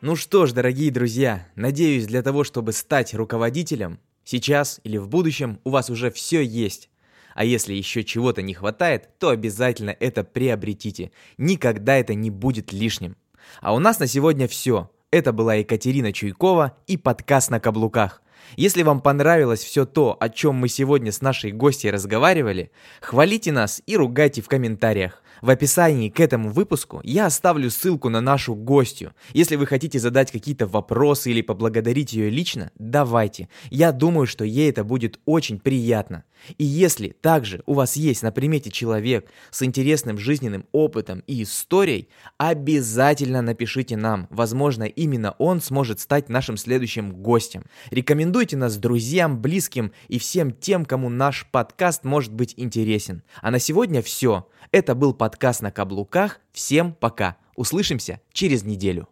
Ну что ж, дорогие друзья, надеюсь, для того, чтобы стать руководителем, сейчас или в будущем у вас уже все есть. А если еще чего-то не хватает, то обязательно это приобретите. Никогда это не будет лишним. А у нас на сегодня все. Это была Екатерина Чуйкова и подкаст на каблуках. Если вам понравилось все то, о чем мы сегодня с нашей гостьей разговаривали, хвалите нас и ругайте в комментариях. В описании к этому выпуску я оставлю ссылку на нашу гостью. Если вы хотите задать какие-то вопросы или поблагодарить ее лично, давайте. Я думаю, что ей это будет очень приятно. И если также у вас есть на примете человек с интересным жизненным опытом и историей, обязательно напишите нам. Возможно, именно он сможет стать нашим следующим гостем. Рекомендуйте нас друзьям, близким и всем тем, кому наш подкаст может быть интересен. А на сегодня все. Это был подкаст на каблуках. Всем пока. Услышимся через неделю.